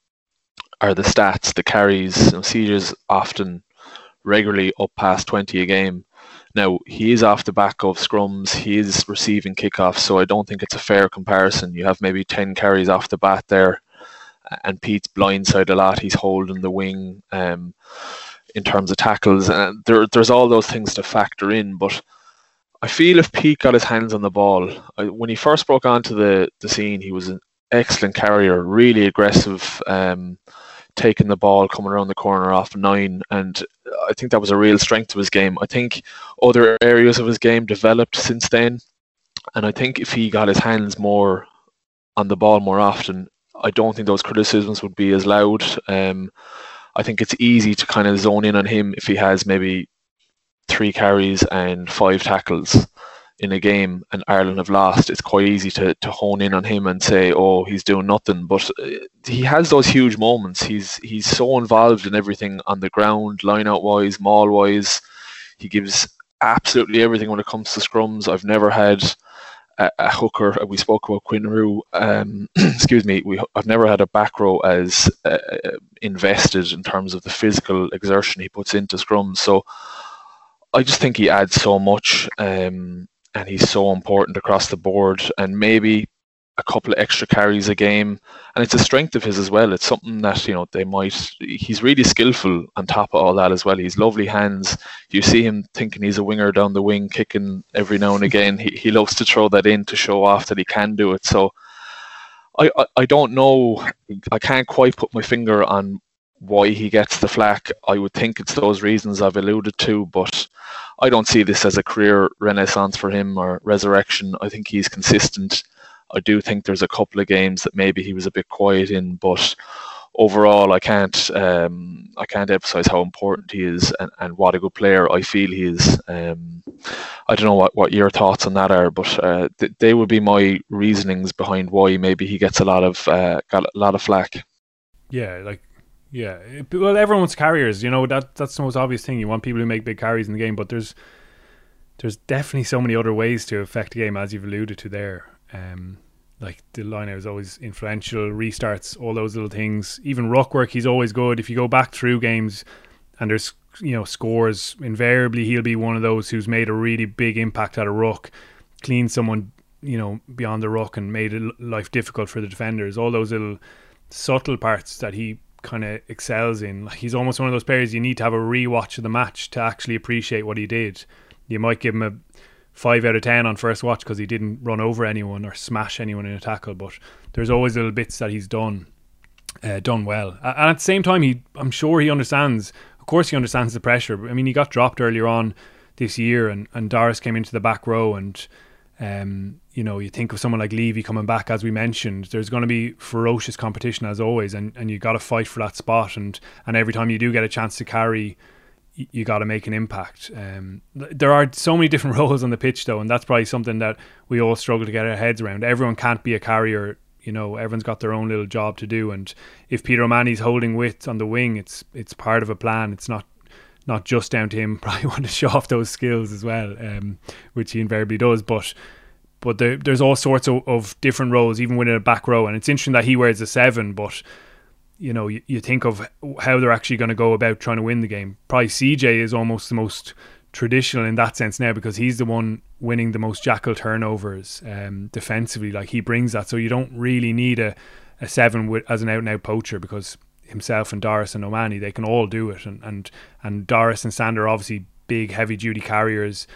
are the stats, the carries. You know, CJ's often regularly up past 20 a game. Now, he is off the back of scrums, he is receiving kickoffs, so I don't think it's a fair comparison. You have maybe 10 carries off the bat there, and Pete's blindside a lot. He's holding the wing um, in terms of tackles, and there, there's all those things to factor in. But I feel if Pete got his hands on the ball, when he first broke onto the, the scene, he was an excellent carrier, really aggressive. Um, taking the ball, coming around the corner off nine, and I think that was a real strength of his game. I think other areas of his game developed since then, and I think if he got his hands more on the ball more often, I don't think those criticisms would be as loud. Um, I think it's easy to kind of zone in on him if he has maybe three carries and five tackles in a game and Ireland have lost, it's quite easy to, to hone in on him and say, "Oh, he's doing nothing." But uh, he has those huge moments. He's he's so involved in everything on the ground, line out wise, maul wise. He gives absolutely everything when it comes to scrums. I've never had a, a hooker. We spoke about Quinn Roux. Um, [CLEARS THROAT] excuse me. We I've never had a back row as uh, uh, invested in terms of the physical exertion he puts into scrums. So. I just think he adds so much. Um, and he's so important across the board. And maybe a couple of extra carries a game, and it's a strength of his as well. It's something that you know they might. He's really skillful on top of all that as well. He's lovely hands. You see him thinking he's a winger down the wing, kicking every now and [LAUGHS] again. he he loves to throw that in to show off that he can do it. So. I, I, I don't know. I can't quite put my finger on why he gets the flack. I would think it's those reasons I've alluded to, but I don't see this as a career renaissance for him or resurrection. I think he's consistent. I do think there's a couple of games that maybe he was a bit quiet in, but overall, I can't um, I can't emphasize how important he is and, and what a good player I feel he is. Um, I don't know what, what your thoughts on that are, but uh, th- they would be my reasonings behind why maybe he gets a lot of uh, got a lot of flack. Yeah, like yeah, well, everyone wants carriers. You know that that's the most obvious thing. You want people who make big carries in the game, but there's there's definitely so many other ways to affect the game, as you've alluded to there. Um, like the line is always influential, restarts, all those little things. Even ruck work, he's always good. If you go back through games and there's you know scores, invariably he'll be one of those who's made a really big impact at a ruck, cleaned someone you know beyond the ruck and made life difficult for the defenders. All those little subtle parts that he kind of excels in. Like he's almost one of those players you need to have a rewatch of the match to actually appreciate what he did. You might give him a five out of ten on first watch because he didn't run over anyone or smash anyone in a tackle, but there's always little bits that he's done, uh, done well. And at the same time, he, I'm sure he understands. Of course, he understands the pressure. I mean, he got dropped earlier on this year, and and Doris came into the back row and um, you know, you think of someone like Leavy coming back, as we mentioned. There's going to be ferocious competition as always, and, and you got to fight for that spot. And and every time you do get a chance to carry, you, you got to make an impact. Um, there are so many different [LAUGHS] roles on the pitch, though, and that's probably something that we all struggle to get our heads around. Everyone can't be a carrier. You know, everyone's got their own little job to do, and if Peter O'Mahony's holding width on the wing, it's it's part of a plan. It's not not just down to him [LAUGHS] probably want to show off those skills as well, um, which he invariably does. But but there, there's all sorts of, of different roles, even within a back row. And it's interesting that he wears a seven, but you know, you, you think of how they're actually going to go about trying to win the game. Probably CJ is almost the most traditional in that sense now because he's the one winning the most jackal turnovers um, defensively. Like he brings that, so you don't really need a, a seven with, as an out and out poacher because himself and Doris and O'Mahony, they can all do it. And and and Doris and Stander are obviously big, heavy duty carriers.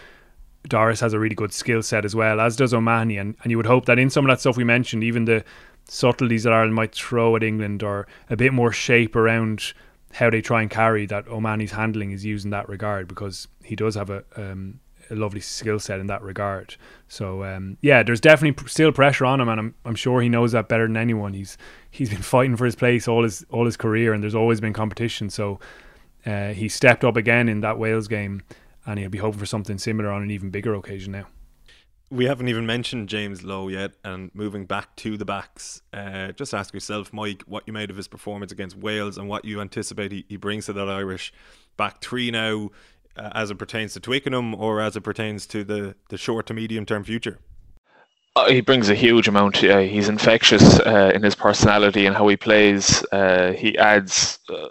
Doris has a really good skill set as well, as does O'Mahony. And, and you would hope that in some of that stuff we mentioned, even the subtleties that Ireland might throw at England or a bit more shape around how they try and carry, that O'Mahony's handling is used in that regard because he does have a, um, a lovely skill set in that regard. So um, yeah, there's definitely still pressure on him, and I'm, I'm sure he knows that better than anyone. He's he's been fighting for his place all his all his career, and there's always been competition. So uh, he stepped up again in that Wales game, and he'll be hoping for something similar on an even bigger occasion now. we haven't even mentioned James Lowe yet, and moving back to the backs, uh, just ask yourself, Mike, what you made of his performance against Wales and what you anticipate he, he brings to that Irish back three now, uh, as it pertains to Twickenham or as it pertains to the, the short to medium term future. Uh, he brings a huge amount. Uh, he's infectious uh, in his personality and how he plays. Uh, he adds uh,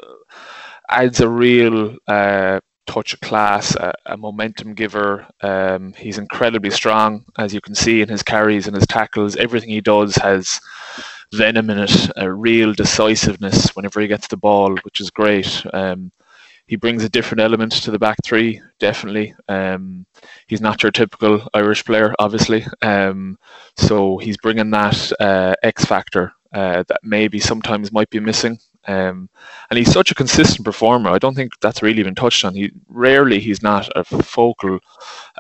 adds a real touch of class, a, a momentum giver. Um, he's incredibly strong, as you can see in his carries and his tackles. Everything he does has venom in it, a real decisiveness whenever he gets the ball, which is great. Um, he brings a different element to the back three, definitely. Um, he's not your typical Irish player, obviously. Um, so he's bringing that uh, X factor uh, that maybe sometimes might be missing. Um, and he's such a consistent performer. I don't think that's really been touched on. He rarely he's not a focal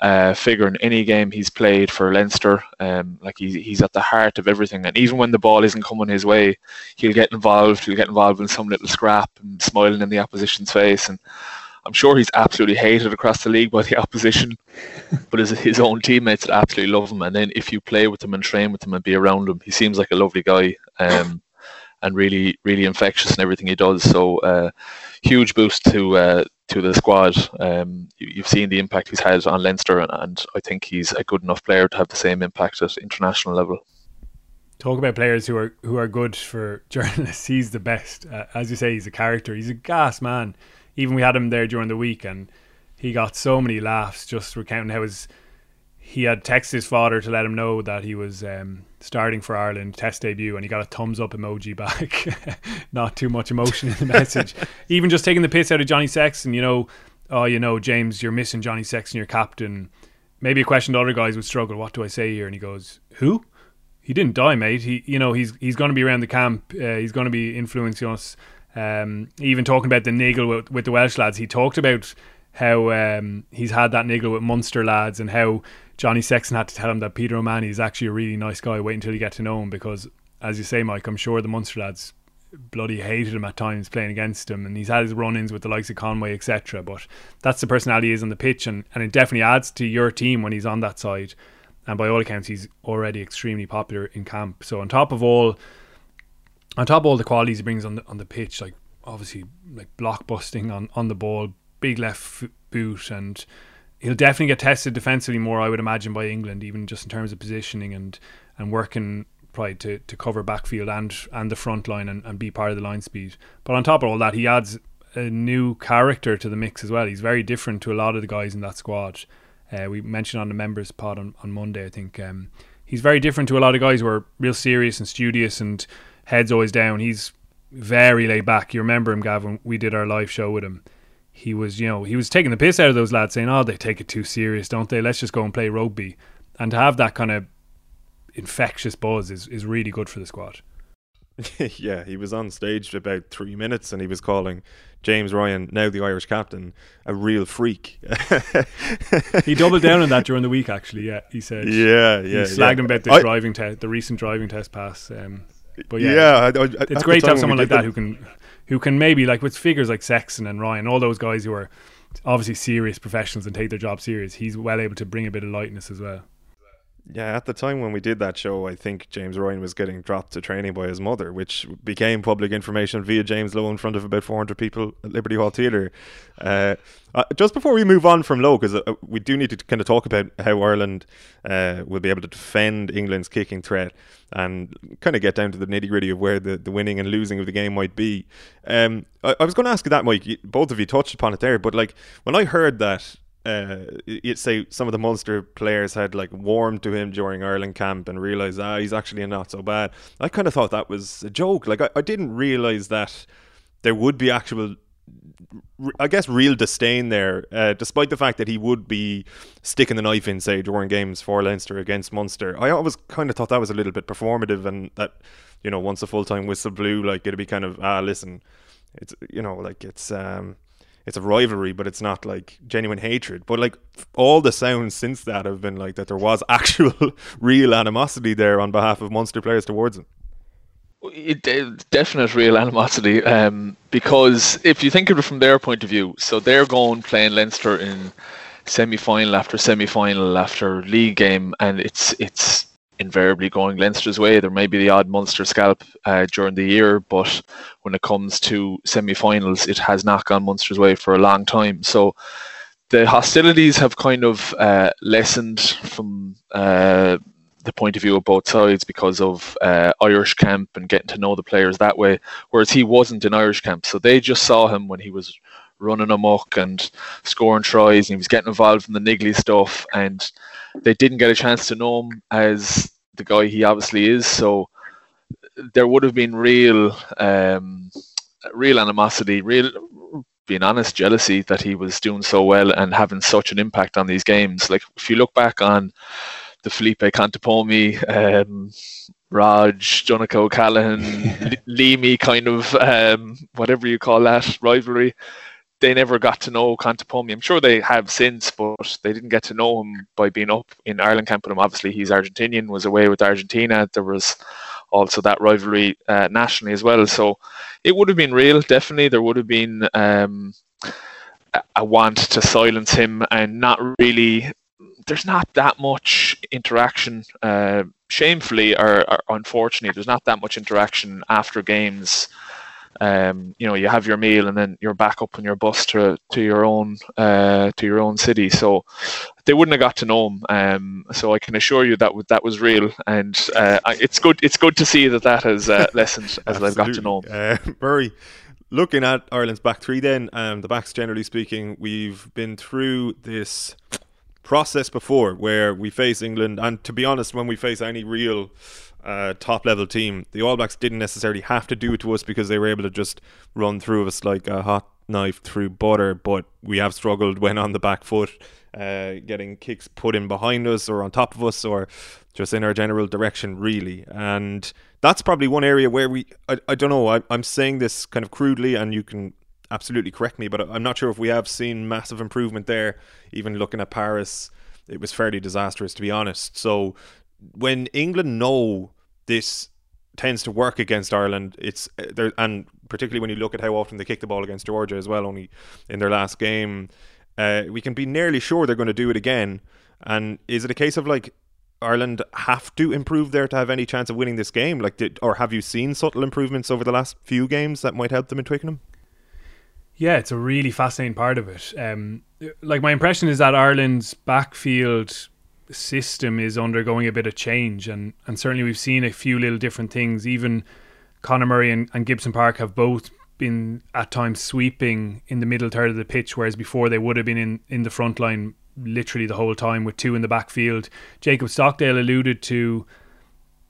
uh, figure in any game he's played for Leinster. Um, like he's he's at the heart of everything. And even when the ball isn't coming his way, he'll get involved. He'll get involved in some little scrap and smiling in the opposition's face. And I'm sure he's absolutely hated across the league by the [LAUGHS] opposition, but his, his own teammates absolutely love him. And then if you play with him and train with him and be around him, he seems like a lovely guy. Um, and really, really infectious in everything he does. So, uh, huge boost to uh, to the squad. Um, you, have seen the impact he's had on Leinster, and, and, I think he's a good enough player to have the same impact at international level. Talk about players who are who are good for [LAUGHS] journalists. He's the best. Uh, as you say, he's a character. He's a gas man even we had him there during the week, and he got so many laughs just recounting how his he had texted his father to let him know that he was um, starting for Ireland test debut, and he got a thumbs up emoji back. [LAUGHS] Not too much emotion in the message. [LAUGHS] Even just taking the piss out of Johnny Sexton, you know, oh, you know, James, you're missing Johnny Sexton, your captain. Maybe a question that other guys would struggle. What do I say here? And he goes, "Who? He didn't die, mate. He, you know, he's he's going to be around the camp. Uh, he's going to be influencing us." Um, even talking about the niggle with, with, the Welsh lads, he talked about how um, he's had that niggle with Munster lads and how Johnny Sexton had to tell him that Peter O'Mahony is actually a really nice guy. Wait until you get to know him because, as you say, Mike, I'm sure the Munster lads bloody hated him at times playing against him, and he's had his run-ins with the likes of Conway, etc. But that's the personality he is on the pitch, and, and it definitely adds to your team when he's on that side. And by all accounts, he's already extremely popular in camp. So on top of all on top of all the qualities he brings on the on the pitch, like obviously like blockbusting on on the ball, big left boot, and he'll definitely get tested defensively more, I would imagine, by England, even just in terms of positioning and and working probably to, to cover backfield and and the front line and, and be part of the line speed. But on top of all that, he adds a new character to the mix as well. He's very different to a lot of the guys in that squad. Uh, we mentioned on the members pod on, on Monday, I think um, he's very different to a lot of guys who are real serious and studious and head's always down. He's very laid back. You remember him, Gavin? We did our live show with him. He was, you know, he was taking the piss out of those lads, saying, "Oh, they take it too serious, don't they? Let's just go and play rugby." And to have that kind of infectious buzz is is really good for the squad. [LAUGHS] yeah, he was on stage for about three minutes, and he was calling James Ryan, now the Irish captain, a real freak. [LAUGHS] he doubled down on that during the week. Actually, yeah, he said, yeah, yeah, he slagged yeah. him about the I, driving test, the recent driving test pass. Um, but yeah, yeah I, I, it's great to have someone like that who can who can maybe like with figures like Sexton and Ryan, all those guys who are obviously serious professionals and take their job serious. He's well able to bring a bit of lightness as well. Yeah, at the time when we did that show, I think James Ryan was getting dropped to training by his mother, which became public information via James Lowe in front of about 400 people at Liberty Hall Theatre. Uh, uh, just before we move on from Lowe, because uh, we do need to kind of talk about how Ireland uh, will be able to defend England's kicking threat and kind of get down to the nitty gritty of where the, the winning and losing of the game might be. Um, I, I was going to ask you that, Mike. Both of you touched upon it there, but like when I heard that uh, say some of the Munster players had like warmed to him during Ireland camp and realised ah he's actually not so bad. I kind of thought that was a joke. Like I, I didn't realise that there would be actual, I guess, real disdain there, uh, despite the fact that he would be sticking the knife in, say, during games for Leinster against Munster. I always kind of thought that was a little bit performative and that you know once a full time whistle blew, like it'd be kind of ah listen, it's you know like it's um it's a rivalry, but it's not like genuine hatred. But like all the sounds since that have been like that there was [LAUGHS] actual real animosity there on behalf of Munster players towards him. It, definite real animosity um, because if you think of it from their point of view, so they're going playing Leinster in semi-final after semi-final after league game, and it's it's invariably going Leinster's way. There may be the odd Munster scalp uh, during the year, but when it comes to semi-finals, it has not gone Munster's way for a long time. So the hostilities have kind of uh, lessened from uh, the point of view of both sides because of uh, Irish camp and getting to know the players that way, whereas he wasn't in Irish camp. So they just saw him when he was running amok and scoring tries and he was getting involved in the niggly stuff and they didn't get a chance to know him as the guy he obviously is so there would have been real um, real animosity real being honest jealousy that he was doing so well and having such an impact on these games. Like if you look back on the Felipe Contepomi um, Rog, Donncha O'Callaghan, Leamy [LAUGHS] kind of um, whatever you call that rivalry they never got to know Contepomi. I'm sure they have since, but they didn't get to know him by being up in Ireland camp with him. Obviously, he's Argentinian, was away with Argentina. There was also that rivalry uh, nationally as well. So it would have been real, definitely. There would have been um, a want to silence him and not really. There's not that much interaction, uh, shamefully or, or unfortunately, there's not that much interaction after games um, you know you have your meal and then you're back up on your bus to to your own uh, to your own city. So they wouldn't have got to know him. Um, so I can assure you that that was real, and uh, it's good. It's good to see that that has uh, [LAUGHS] lessened as they've got to know him. Uh, Murray, looking at Ireland's back three, then um, the backs generally speaking, we've been through this process before where we face England, and to be honest, when we face any real uh, top level team. The All Blacks didn't necessarily have to do it to us because they were able to just run through us like a hot knife through butter. But we have struggled when on the back foot, uh, getting kicks put in behind us or on top of us or just in our general direction, really. And that's probably one area where we, I, I don't know, I, I'm saying this kind of crudely, and you can absolutely correct me, but I'm not sure if we have seen massive improvement there. Even looking at Paris, it was fairly disastrous, to be honest. So when England know this tends to work against Ireland, it's uh, there, and particularly when you look at how often they kick the ball against Georgia as well, only in their last game, uh, we can be nearly sure they're going to do it again. And is it a case of like Ireland have to improve there to have any chance of winning this game? Like, did or have you seen subtle improvements over the last few games that might help them in Twickenham? Yeah, it's a really fascinating part of it. Um, like my impression is that Ireland's backfield system is undergoing a bit of change, and and certainly we've seen a few little different things. Even Conor Murray and, and Gibson Park have both been at times sweeping in the middle third of the pitch, whereas before they would have been in, in the front line literally the whole time with two in the backfield. Jacob Stockdale alluded to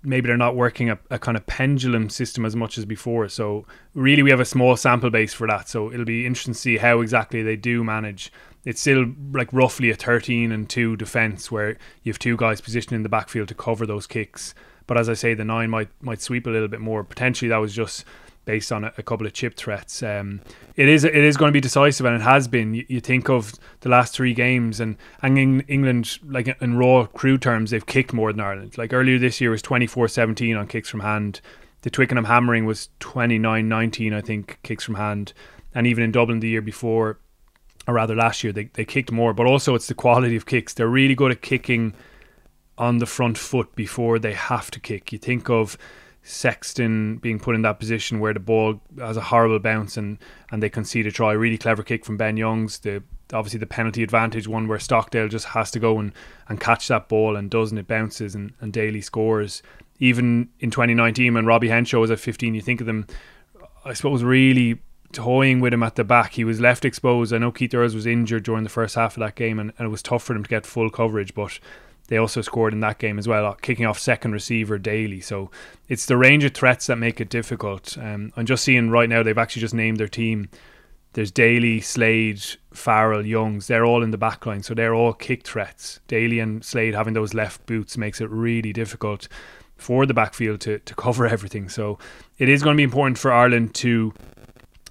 maybe they're not working a, a, kind of pendulum system as much as before. So really, we have a small sample base for that. So it'll be interesting to see how exactly they do manage it's still like roughly a 13 and 2 defense where you have two guys positioned in the backfield to cover those kicks. But as i say the nine might might sweep a little bit more. Potentially that was just based on a, a couple of chip threats. Um, it is it is going to be decisive and it has been. You, you, think of the last three games and and in England like in raw crew terms they've kicked more than Ireland. Like earlier this year was 24-17 on kicks from hand. The Twickenham hammering was 29-19 I think kicks from hand. And even in Dublin the year before or rather last year they, they kicked more but also it's the quality of kicks. They're really good at kicking on the front foot before they have to kick. You think of Sexton being put in that position where the ball has a horrible bounce and and they concede a try. A really clever kick from Ben Youngs. The obviously the penalty advantage one where Stockdale just has to go and, and catch that ball and doesn't it bounces and, and Daly scores. Even in 2019 when Robbie Henshaw was at 15 you think of them I suppose really toying with him at the back. He was left exposed. I know Keith Earls was injured during the first half of that game, and, and it was tough for them to get full coverage. But they also scored in that game as well, kicking off second receiver Daly. So it's the range of threats that make it difficult. Um, I'm just seeing right now they've actually just named their team. There's Daly, Slade, Farrell, Youngs. They're all in the back line, so they're all kick threats. Daly and Slade having those left boots makes it really difficult for the backfield to, to cover [LAUGHS] everything. So it is going to be important for Ireland to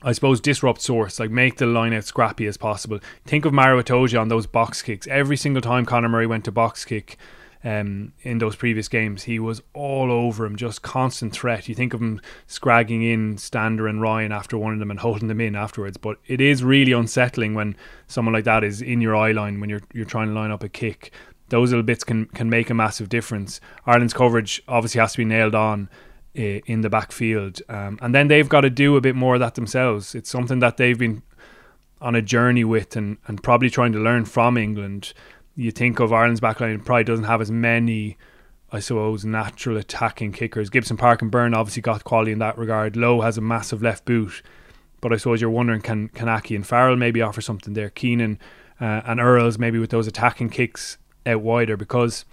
I suppose disrupt source, like make the line out scrappy as possible. Think of Maro Itoje on those box kicks. Every single time Conor Murray went to box kick, um, in those previous games. He was all over him, just constant threat. You think of him scragging in Stander and Ryan after one of them and holding them in afterwards. But it is really unsettling when someone like that is in your eye line when you're you're trying to line up a kick. Those little bits can can make a massive difference. Ireland's coverage obviously has to be nailed on in the backfield, um, and then they've got to do a bit more of that themselves. It's something that they've been on a journey with and, and probably trying to learn from England you think of Ireland's backline probably doesn't have as many, I suppose, natural attacking kickers. Gibson Park and Byrne obviously got quality in that regard. Lowe has a massive left boot, but I suppose you're wondering can can Aki and Farrell maybe offer something there? Keenan uh, and Earls maybe with those attacking kicks out wider because.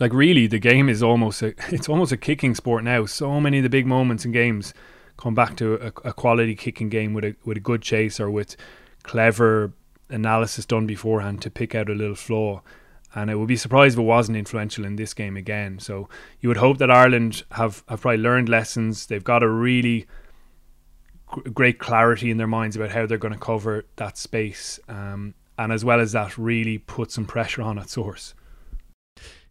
Like really, the game is almost a [LAUGHS] it's almost a kicking sport now. So many of the big moments in games come back to a, a quality kicking game with a with a good chase or with clever analysis done beforehand to pick out a little flaw. And I would be surprised if it wasn't influential in this game again. So you would hope that Ireland have, have probably learned lessons. They've got a really great clarity in their minds about how they're going to cover that space. Um, and as well as that, really put some pressure on at source.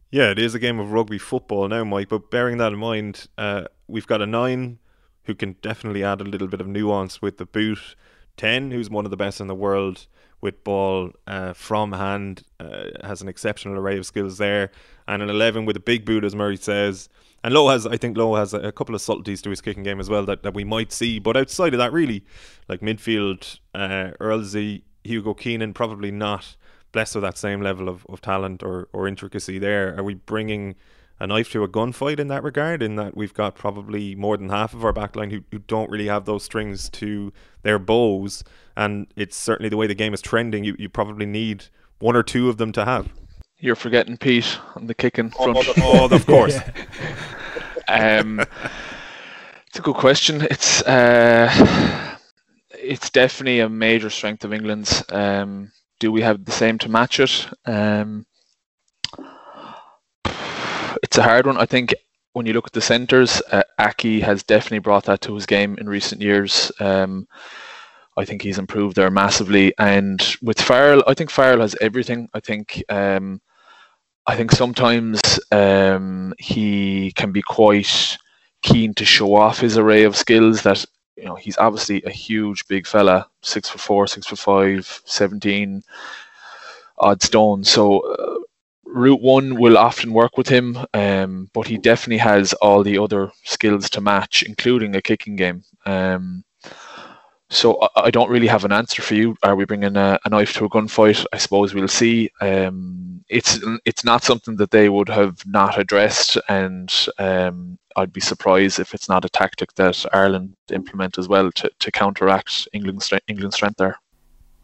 Yeah, it is a game of rugby football now, Mike. But bearing that in mind, uh, we've got a nine who can definitely add a little bit of nuance with the boot. Ten, who's one of the best in the world with ball uh, from hand, uh, has an exceptional array of skills there, and an 11 with a big boot, as Murray says. And Lowe has, I think, Lowe has a, a, couple of subtleties to his kicking game as well that, that we might see. But outside of that, really, like midfield, uh, Earlsey, Hugo Keenan, probably not blessed with that same level of, of talent or, or intricacy there. Are we bringing a knife to a gunfight in that regard, in that we've got probably more than half of our backline who, who don't really have those strings to their bows. And it's certainly the way the game is trending, you, you probably need one or two of them to have. You're forgetting Pete on the kicking front. Oh, of course. [LAUGHS] um, it's a good question. It's uh, it's definitely a major strength of England's. Um, do we have the same to match it? Um, it's a hard one. I think when you look at the centres, uh, Aki has definitely brought that to his game in recent years. Um, I think he's improved there massively. And with Farrell, I think Farrell has everything. I think um, I think sometimes um, he can be quite keen to show off his array of skills that you know he's obviously a huge big fella six foot four six foot five 17 odd stone so uh, Route One will often work with him, um, but he definitely has all the other skills to match, including a kicking game. Um, so I, don't really have an answer for you. Are we bringing a, a knife to a gunfight? I suppose we'll see. Um, it's it's not something that they would have not addressed, and um, I'd be surprised if it's not a tactic that Ireland implement as well to, to counteract England's England's strength there.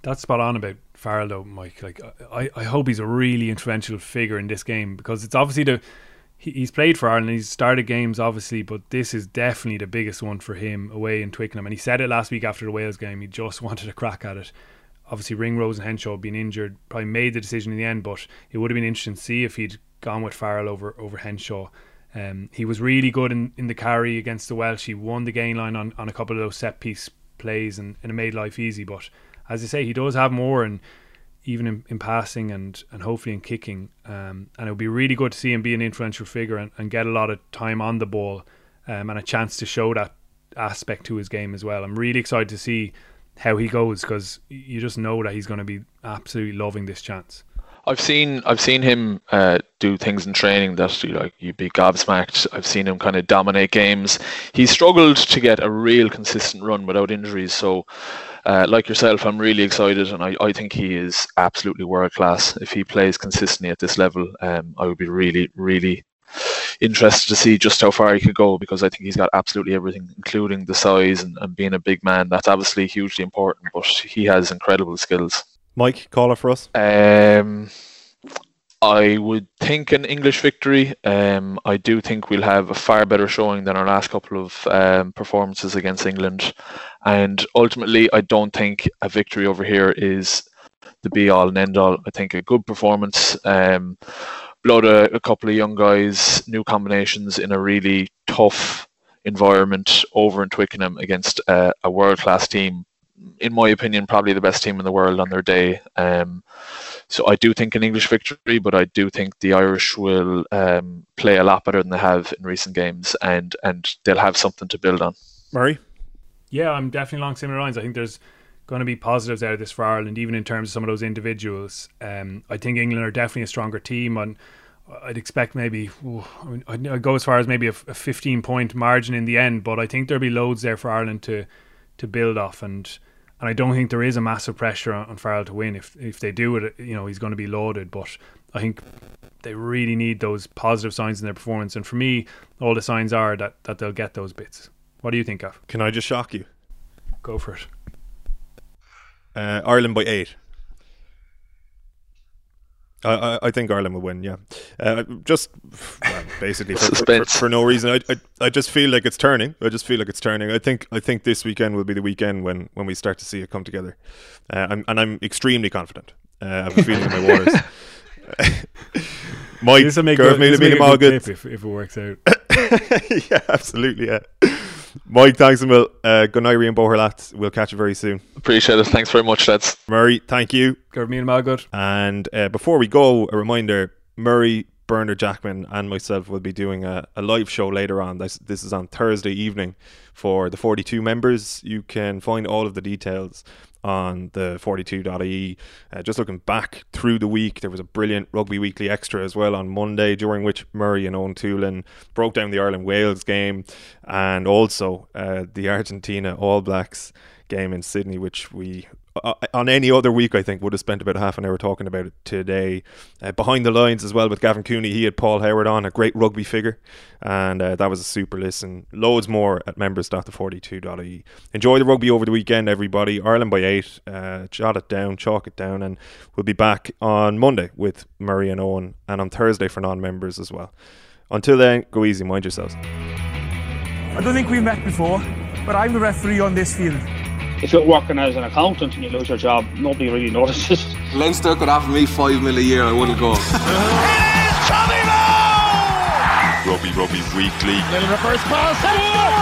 That's spot on about Farrell though, Mike. Like I, I hope he's a really influential figure in this game because it's obviously the he, he's played for Ireland. He's started games obviously, but this is definitely the biggest one for him away in Twickenham. And he said it last week after the Wales game. He just [LAUGHS] wanted a crack at it. Obviously, Ringrose and Henshaw being injured probably made the decision in the end, but it would have been interesting to see if he'd gone with Farrell over over Henshaw. Um, he was really good in, in the carry against the Welsh. He won the gain line on, on a couple of those set piece plays and, and it made life easy. But as I say, he does have more, and even in, in passing and, and hopefully in kicking. Um, and it would be really good to see him be an influential figure and, and get a lot of time on the ball um, and a chance to show that aspect to his game as well. I'm really excited to see how he goes because you just know that he's going to be absolutely loving this chance. I've seen I've seen him uh, do things in training that you like you'd be gobsmacked. I've seen him kind of dominate games. He struggled to get a real consistent run without injuries, so uh, like yourself, I'm really excited, and I, I think he is absolutely world class. If he plays consistently at this level, um, I would be really, really interested to see just how far he could go because I think he's got absolutely everything, including the size and, and being a big man. That's obviously hugely important, but he has incredible skills. Mike, call it for us. Um, I would think an English victory. Um, I do think we'll have a far better showing than our last couple of um, performances against England. And ultimately, I don't think a victory over here is the be all and end all. I think a good performance, um, blood a, a couple of young guys, new combinations in a really tough environment over in Twickenham against a world class team in my opinion, probably the best team in the world on their day. Um, so I do think an English victory, but I do think the Irish will um, play a lot better than they have in recent games, and and they'll have something to build on. Murray? Yeah, I'm definitely along similar lines. I think there's going to be positives out of this for Ireland, even in terms of some of those individuals. Um, I think England are definitely a stronger team, and I'd expect maybe ooh, I mean, I'd, I'd go as far as maybe a, a 15 point margin in the end, but I think there'll be loads there for Ireland to to build off, and and I don't think there is a massive pressure on, Farrell to win. If if they do it, you know, he's going to be loaded, but I think they really need those positive signs in their performance, and for me, all the signs are that that they'll get those bits. What do you think of? Can I just shock you? Go for it. Uh, Ireland by eight. I, I, I think Ireland will win. Yeah, uh, just well, basically for, for, for, for, no reason. I, I I just feel like it's turning. I just feel like it's turning. I think I think this weekend will be the weekend when, when we start to see it come together. Uh, I'm, and I'm extremely confident. Uh, I have a feeling in my waters. [LAUGHS] Mike, this will make, a, this make a good, good. If, if it works out. [LAUGHS] yeah, absolutely. Yeah. Mike, thanks a mil. Uh, good night, Rian Boherlat. We'll catch you very soon. Appreciate it. Thanks very much, lads. Murray, thank you. Good me and Malgood. And uh, before we go, a reminder Murray, Bernard Jackman, and myself will be doing a, a live show later on. This, this is on Thursday evening for the 42 members. You can find all of the details on the 42.ie. Uh, just looking back through the week, there was a brilliant Rugby Weekly extra as well on Monday, during which Murray and Eoin Toolan broke down the Ireland Wales game and also uh, the Argentina All Blacks game in Sydney, which we uh, on any other week, I think would have spent about half an hour talking about it today. Uh, behind the lines as well with Gavin Cooney, he had Paul Howard on, a great rugby figure, and uh, that was a super listen. Loads more at members.the42.ie. Enjoy the rugby over the weekend, everybody. Ireland by eight. Uh, jot it down, chalk it down, and we'll be back on Monday with Murray and Eoin, and on Thursday for non-members as well. Until then, go easy, mind yourselves. I don't think we've met before, but I'm the referee on this field if you're working as an accountant and you lose your job, nobody really notices. [LAUGHS] Leinster could offer me five mil a year, I wouldn't go. [LAUGHS] Robbie Robbie Weekly. Little reverse pass.